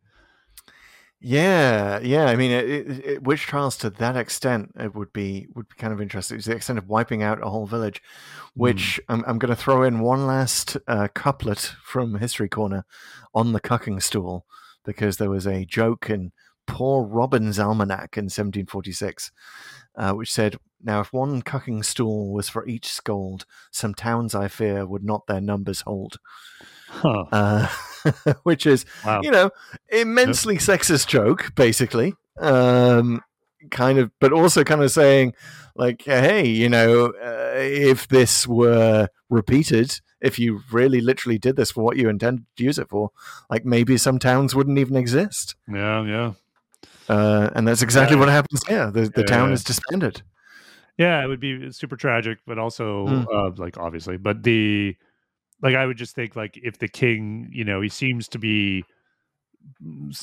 Yeah, yeah. I mean, it, it, it, witch trials to that extent it would be would be kind of interesting. It's the extent of wiping out a whole village. Which I'm I'm going to throw in one last uh, couplet from History Corner on the cucking stool because there was a joke in Poor Robin's Almanac in 1746, uh, which said, "Now if one cucking stool was for each scold, some towns I fear would not their numbers hold." huh Uh, [LAUGHS] which is wow you know, immensely sexist joke, basically. Um, kind of, but also kind of saying, like, hey, you know, uh, if this were repeated, if you really literally did this for what you intended to use it for, like maybe some towns wouldn't even exist. yeah yeah Uh, and that's exactly Yeah. what happens here. The, the town Yeah. is disbanded. Yeah, it would be super tragic, but also Mm. uh, like obviously, but the like I would just think like if the king, you know, he seems to be,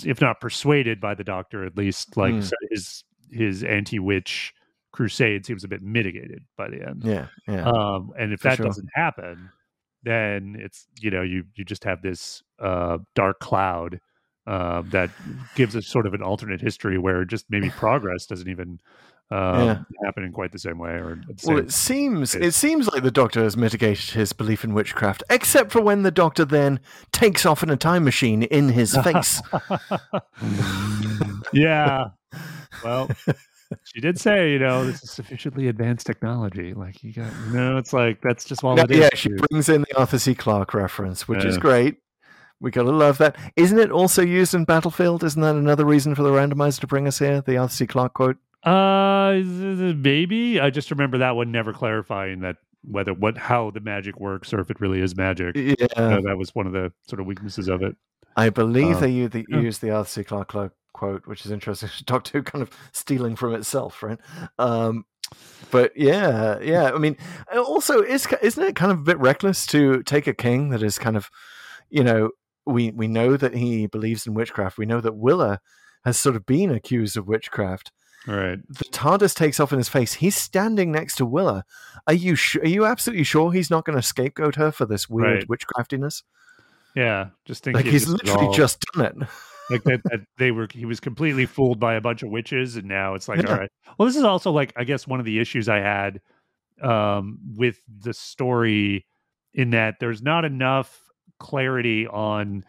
if not persuaded by the doctor, at least like Mm. his his anti witch crusade seems a bit mitigated by the end. Yeah, yeah. Um, and if For that sure. doesn't happen, then it's you know you you just have this uh, dark cloud uh, that gives us sort of an alternate history where just maybe [LAUGHS] progress doesn't even um, Yeah. happen in quite the same way or the Well, it seems it. it seems like the Doctor has mitigated his belief in witchcraft, except for when the Doctor then takes off in a time machine in his face. [LAUGHS] yeah. Well, she did say, you know, this is sufficiently advanced technology. Like you got, you know, it's like that's just one. Is. yeah, she brings in the Arthur C. Clarke reference, which is great. We gotta love that. Isn't it also used in Battlefield? Isn't that another reason for the randomizer to bring us here? The Arthur C. Clarke quote. Uh, maybe I just remember that one never clarifying that whether what how the magic works or if it really is magic. Yeah, that was one of the sort of weaknesses of it. I believe Uh, they use the, yeah. use the Arthur C. Clarke quote, which is interesting. Doctor Who [LAUGHS] kind of stealing from itself, right? Um, but yeah, yeah. I mean, also, is isn't it kind of a bit reckless to take a king that is kind of, you know, we we know that he believes in witchcraft. We know that Willa has sort of been accused of witchcraft. Right. The TARDIS takes off in his face. He's standing next to Willa. Are you su- are you absolutely sure he's not going to scapegoat her for this weird Right. witchcraftiness? Yeah. Just think Like he's literally all- just done it. [LAUGHS] like that, that they were he was completely fooled by a bunch of witches and now it's like Yeah. all right well this is also like i guess one of the issues i had um with the story in that there's not enough clarity on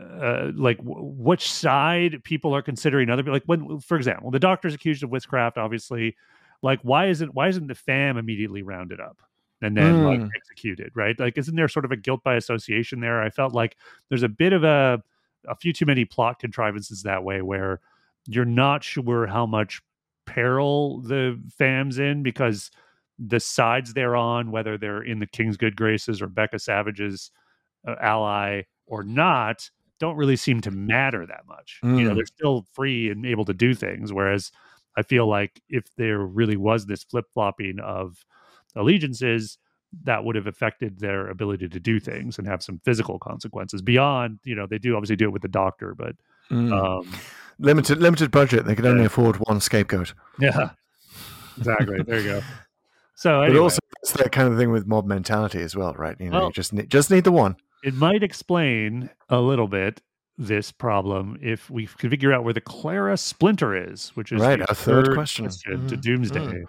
uh, like w- which side people are considering other like when for example the doctor's accused of witchcraft obviously like why isn't why isn't the fam immediately rounded up and then like Mm. executed right like isn't there sort of a guilt by association there i felt like there's a bit of a a few too many plot contrivances that way where you're not sure how much peril the fam's in because the sides they're on, whether they're in the king's good graces or Becka Savage's ally or not, don't really seem to matter that much. You know, Mm. they're still free and able to do things. Whereas I feel like if there really was this flip flopping of allegiances, that would have affected their ability to do things and have some physical consequences beyond, you know, they do obviously do it with the doctor, but Mm. um, limited limited budget. They could only Yeah. afford one scapegoat. yeah, exactly. There you go. So But anyway, also, it's that kind of thing with mob mentality as well, right? You know, Well- you just need, just need the one. It might explain a little bit this problem if we can figure out where the Clara splinter is, which is Right, the our third question. to Mhm, Doomsday.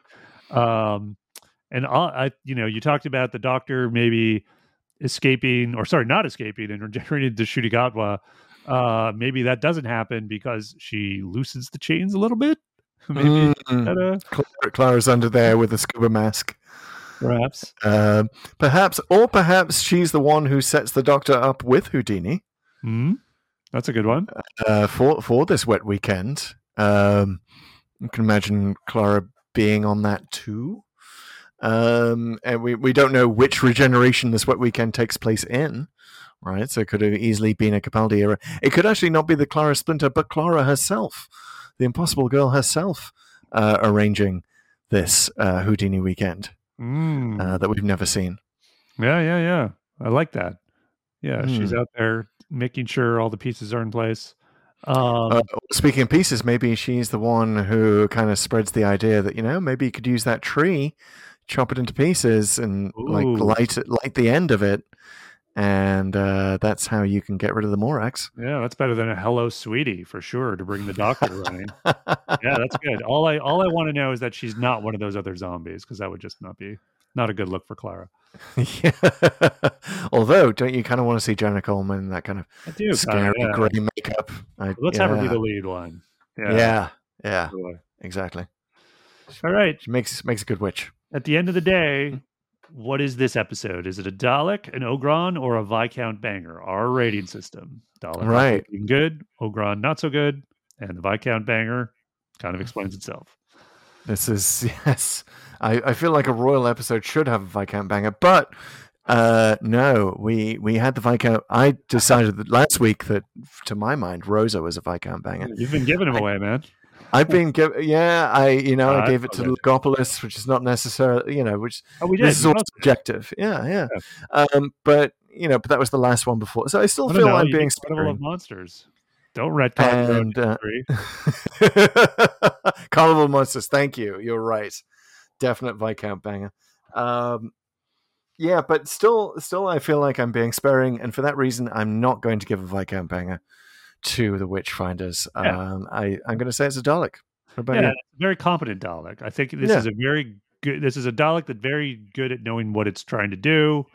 Um, and I, I, you know, you talked about the Doctor maybe escaping, or sorry, not escaping and regenerating to Ncuti Gatwa. Uh, maybe that doesn't happen because she loosens the chains a little bit. [LAUGHS] maybe Mm. that, uh, Clara's under there with a scuba mask. Perhaps. Um, perhaps, or perhaps she's the one who sets the Doctor up with Houdini Hmm? That's a good one. uh, for for this wet weekend. Um, you can imagine Clara being on that too. Um, and we, we don't know which regeneration this wet weekend takes place in, right? So it could have easily been a Capaldi era. It could actually not be the Clara Splinter, but Clara herself, the Impossible Girl herself, uh, arranging this uh, Houdini weekend Mm. uh, that we've never seen. Yeah, yeah, yeah. I like that. Yeah, she's Hmm. out there making sure all the pieces are in place. Um, Uh, speaking of pieces, maybe she's the one who kind of spreads the idea that you know maybe you could use that tree, chop it into pieces, and like light it, light the end of it, and uh, that's how you can get rid of the Morax. yeah, that's better than a hello, sweetie, for sure. To bring the doctor running. [LAUGHS] yeah, that's good. All I all I want to know is that she's not one of those other zombies because that would just not be not a good look for Clara. yeah. [LAUGHS] Although, don't you kind of want to see Jenna Coleman in that kind of I do. scary kinda, yeah. grey makeup? I, Let's have her be the lead one. Yeah. Yeah, yeah, exactly. All right. She makes makes a good witch. At the end of the day, what is this episode? Is it a Dalek, an Ogron, or a Viscount banger? Our rating system. Dalek Right. good, Ogron not so good, and the Viscount banger kind of explains itself. This is [LAUGHS] yes. I, I feel like a royal episode should have a Viscount banger, but uh no, we we had the Viscount. I decided that last week that, to my mind, Rosa was a Viscount banger. You've been giving him away, man. I've been give, yeah, I you know Uh, I gave it to okay. Logopolis, which is not necessarily you know which Oh, we did. this is all subjective. Yeah, yeah. Um, but you know, but that was the last one before, so I still I feel know, I'm being did [LAUGHS] Carnival of. Monsters. Don't retcon And, uh. Carnival Monsters. Thank you. You're right. Definite Viscount banger. Um, yeah, but still, still, I feel like I'm being sparing, and for that reason, I'm not going to give a Viscount banger to the Witchfinders. Yeah. Um, I, I'm going to say it's a Dalek. Yeah, very competent Dalek. I think this Yeah. is a very good. This is a Dalek that's very good at knowing what it's trying to do,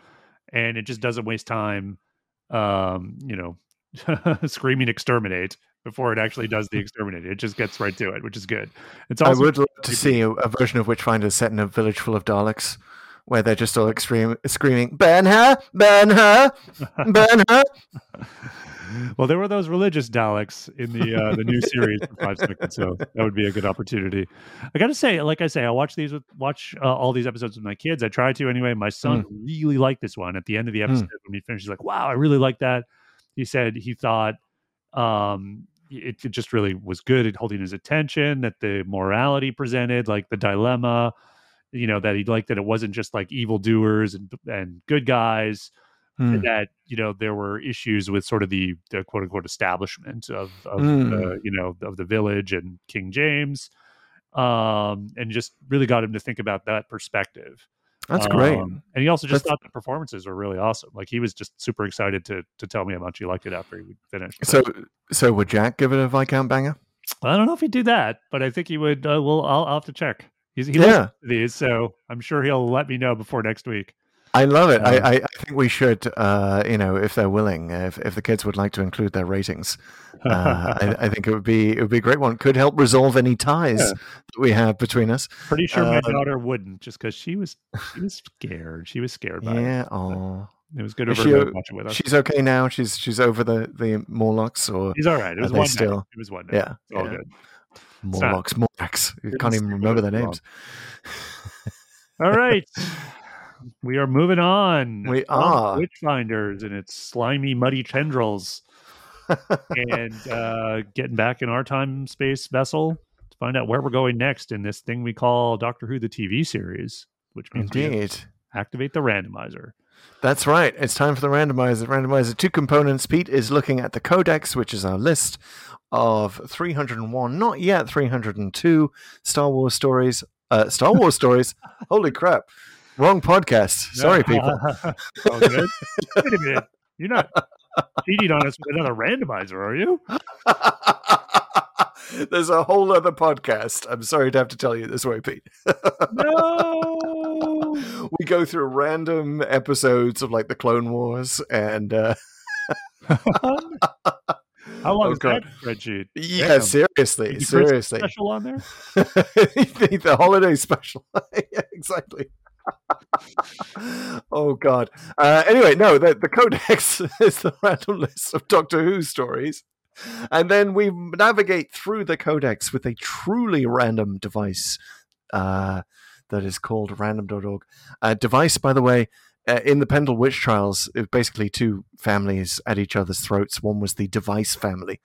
and it just doesn't waste time. Um, you know, [LAUGHS] screaming exterminate before it actually does the exterminate. It just gets right to it, which is good. It's I would love to see a, a version of Witchfinders set in a village full of Daleks, where they're just all extreme, screaming, "Burn her! Burn her! Burn her!" [LAUGHS] well, there were those religious Daleks in the uh, the new series for five seconds, so that would be a good opportunity. I got to say, like I say, I watch these with watch uh, all these episodes with my kids. I try to anyway. My son really liked this one. At the end of the episode, when he finished, he's like, "Wow, I really like that." He said he thought um, it, it just really was good at holding his attention. That the morality presented, like the dilemma, you know, that he liked that it wasn't just like evildoers and and good guys Hmm. that you know there were issues with sort of the, the quote unquote establishment of, of Mm. the, you know of the village and King James, um, and just really got him to think about that perspective. That's great. Um, and he also just That's- thought the performances were really awesome. Like he was just super excited to to tell me how much he liked it after he finished. So, so would Jack give it a Viscount banger? I don't know if he'd do that, but I think he would. Uh, well, I'll, I'll have to check. He's, he Yeah. these, so I'm sure he'll let me know before next week. I love it. Um, I, I, think we should, uh, you know, if they're willing, if, if the kids would like to include their ratings, uh, I, [LAUGHS] I think it would be it would be a great one. Could help resolve any ties Yeah. that we have between us. Pretty sure my Um, daughter wouldn't, just because she was she was scared. She was scared by it. Yeah. Oh, It was good her she to watch it with us. she's okay now. She's she's over the the Morlocks or She's all right. It was one still- night. It was one night. yeah, It's all yeah. good. Morlocks, Morlocks. You can't even remember it their names. All right. [LAUGHS] we are moving on. We are. Witchfinders and its slimy, muddy tendrils. and [LAUGHS] uh, getting back in our time space vessel to find out where we're going next in this thing we call Doctor Who the TV series, which means Indeed. activate the randomizer. That's right. It's time for the randomizer. Randomizer two components. Pete is looking at the codex, which is our list of 301, not yet 302 Star Wars stories. Uh, Star Wars stories. [LAUGHS] Holy crap! Wrong podcast. Sorry, people. all [LAUGHS] good. Wait a minute. You're not cheating on us with another randomizer, are you? [LAUGHS] There's a whole other podcast. I'm sorry to have to tell you this way, Pete. No. [LAUGHS] we go through random episodes of like the Clone Wars and uh, How long Oh, is God. that spreadsheet? yeah, Damn. seriously, seriously. Special on there? the, the holiday special. yeah, exactly. Oh God. Uh, anyway, no, the, the codex [LAUGHS] is the random list of Doctor Who stories, and then we navigate through the codex with a truly random device uh, that is called random.org. Uh, device, by the way. Uh, in the Pendle Witch trials, it was basically two families at each other's throats. One was the Device family,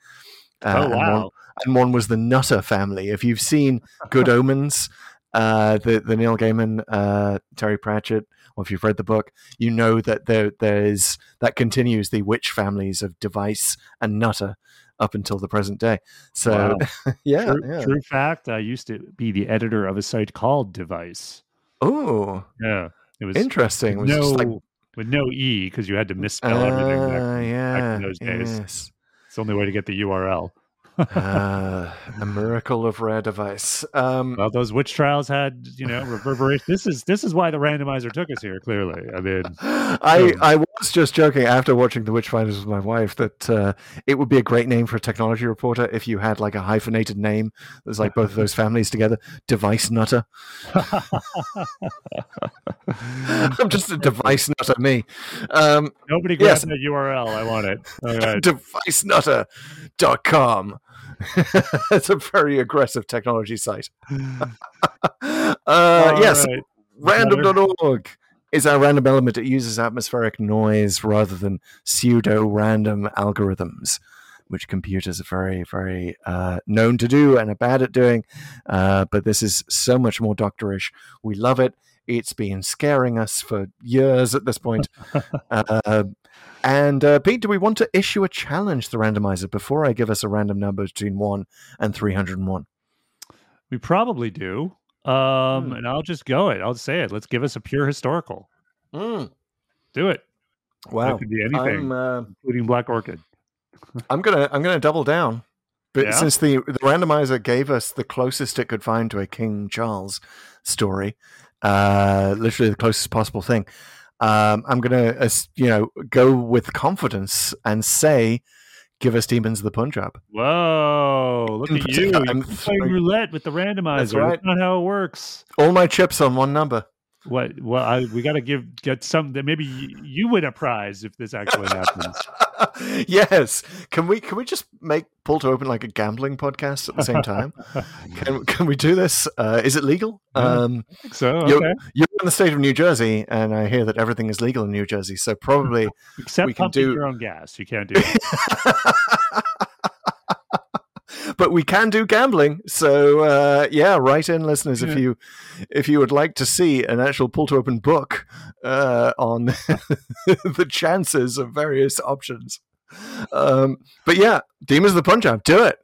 uh, oh and one and one was the Nutter family. If you've seen Good [LAUGHS] Omens, uh, the the Neil Gaiman, uh, Terry Pratchett, or if you've read the book, you know that there there is that continues the witch families of Device and Nutter up until the present day. So [LAUGHS] yeah, true, yeah. true fact. I used to be the editor of a site called Device. Oh, Yeah, it was interesting. It was no just like with no e because you had to misspell everything. Back, Ah, yeah, in those days. yes. It's the only way to get the URL. Ah, a miracle of rare device. Um, Well, those witch trials had you know reverberation. this is this is why the randomizer took us here. Clearly, I mean, [GASPS] I, I was just joking after watching The Witchfinders with my wife that uh, it would be a great name for a technology reporter if you had like a hyphenated name that's like both of those families together. Device Nutter. [LAUGHS] I'm just a device nutter, me. Um, nobody grab Yes. that URL. I want it. All right. [LAUGHS] devicenutter.com. [LAUGHS] it's a very aggressive technology site. [LAUGHS] uh, yes, right. random.org is our random element. It uses atmospheric noise rather than pseudo random algorithms. which computers are very, very uh, known to do and are bad at doing. Uh, but this is so much more doctorish. We love it. It's been scaring us for years at this point. uh, and uh, Pete, do we want to issue a challenge to the randomizer before I give us a random number between 1 and 301? We probably do. Um, Hmm. And I'll just go it. I'll say it. Let's give us a pure historical. Do it, Wow. It could be anything. I'm, uh, including Black Orchid. [LAUGHS] I'm gonna I'm gonna double down. But Yeah? since the the randomizer gave us the closest it could find to a King Charles story, uh, literally the closest possible thing, um, I'm gonna uh, you know go with confidence and say, give us Demons of the Punjab. Whoa! Look at [LAUGHS] you! I'm playing roulette with the randomizer. That's, right. not how it works. All my chips on one number. What? Well, I, we got to give get some. Maybe you win a prize if this actually happens. [LAUGHS] yes. Can we can we just make pull to open like a gambling podcast at the same time? [LAUGHS] can can we do this? Uh, is it legal? Um, I think so You're- You're in the state of New Jersey, and I hear that everything is legal in New Jersey. So probably, Except we can do- your own gas. You can't do. [LAUGHS] But we can do gambling. So uh, yeah, write in, listeners, Yeah. if you if you would like to see an actual pull to open book uh, on [LAUGHS] the chances of various options. Um, but yeah, Demons of the Punjab, do it,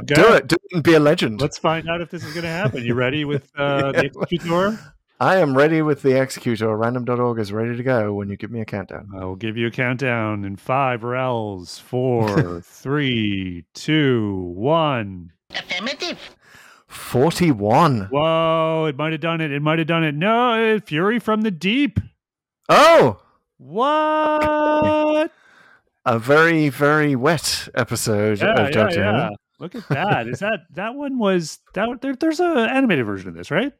Okay. do it, do it, and be a legend. Let's find out if this is going to happen. You ready with uh, [LAUGHS] the executor? I am ready with the executor. Random.org is ready to go when you give me a countdown. I will give you a countdown in five L's. Four, [LAUGHS] three, two, one. Forty-one. Whoa! It might have done it. It might have done it. No, Fury from the deep. Oh, What? [LAUGHS] a very very wet episode Yeah, of yeah, Doctor yeah. Look at that. Is that that one was that? There, there's an animated version of this, right?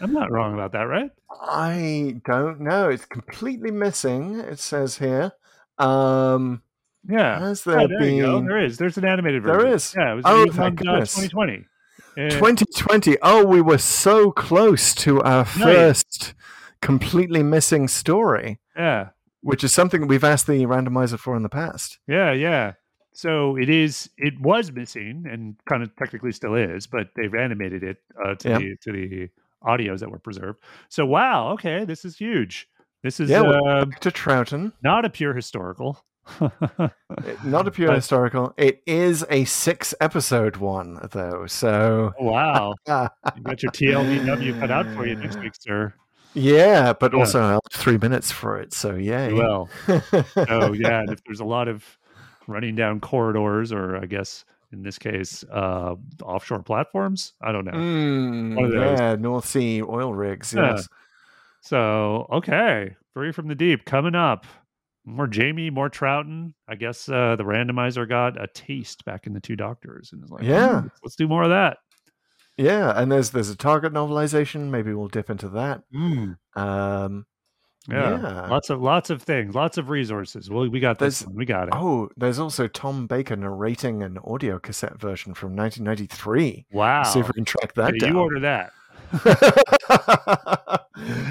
I'm not wrong about that, right? I don't know. It's completely missing. It says here. Um, Yeah. has Oh, there there you go. been There is. There's an animated version. There is. Yeah. It was Oh, thank uh, goodness. 2020. Uh, 2020? Oh, we were so close to our first completely missing story, Yeah. which is something we've asked the randomizer for in the past. Yeah, yeah. So it is. It was missing, and kind of technically still is, but they've animated it uh, to Yeah. the to the audios that were preserved. So wow, okay, this is huge. This is Yeah, uh, To Troughton, not a pure historical. [LAUGHS] Not a pure But- historical. It is a six episode one, though. So, wow, [LAUGHS] you got your TLDW cut out for you next week, sir. yeah, but Yeah. also I have three minutes for it. So, yeah. Well, oh [LAUGHS] yeah, and if there's a lot of running down corridors, or I guess in this case, uh, offshore platforms, I don't know. Mm, One of those. yeah, North Sea oil rigs. Yeah. Yes. So okay, Fury from the deep coming up. More Jamie, more Troughton. I guess uh, the randomizer got a taste back in the Two Doctors, and is like, Yeah. "Hmm, let's do more of that. Yeah, and there's there's a target novelization. Maybe we'll dip into that. Um, Yeah. Yeah. lots of lots of things, lots of resources. Well, we got this. One. We got it. oh, there's also Tom Baker narrating an audio cassette version from 1993. wow! See if we can track that Okay, down. you order that.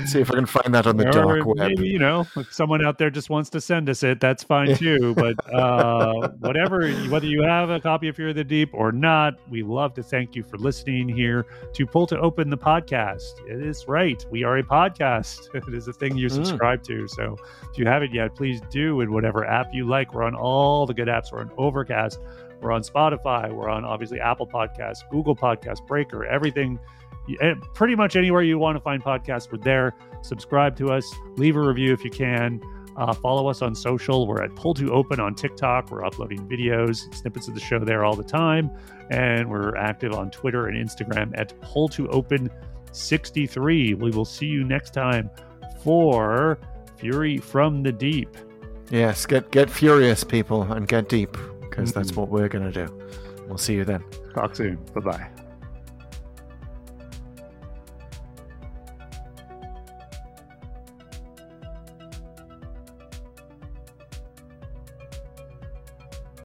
See if I can find that on the Or dark web. Maybe you know, if someone out there just wants to send us it, that's fine [LAUGHS] too. But uh, whatever, whether you have a copy of Fear of the Deep or not, we love to thank you for listening here to Pull to Open the podcast. It is right, we are a podcast. [LAUGHS] It is a thing you Mm. subscribe to. So if you haven't yet, please do in whatever app you like. We're on all the good apps. We're on Overcast. We're on Spotify. We're on obviously Apple Podcasts, Google Podcasts, Breaker, everything. Pretty much anywhere you want to find podcasts, we're there subscribe to us, leave a review if you can. Uh, follow us on social. We're at Pull to Open on TikTok. We're uploading videos, snippets of the show there all the time. And we're active on Twitter and Instagram at Pull to Open 63. We will see you next time for Fury from the Deep. Yes, get get furious, people, and get deep, because that's Mhm. what we're going to do. We'll see you then. Talk soon. Bye bye.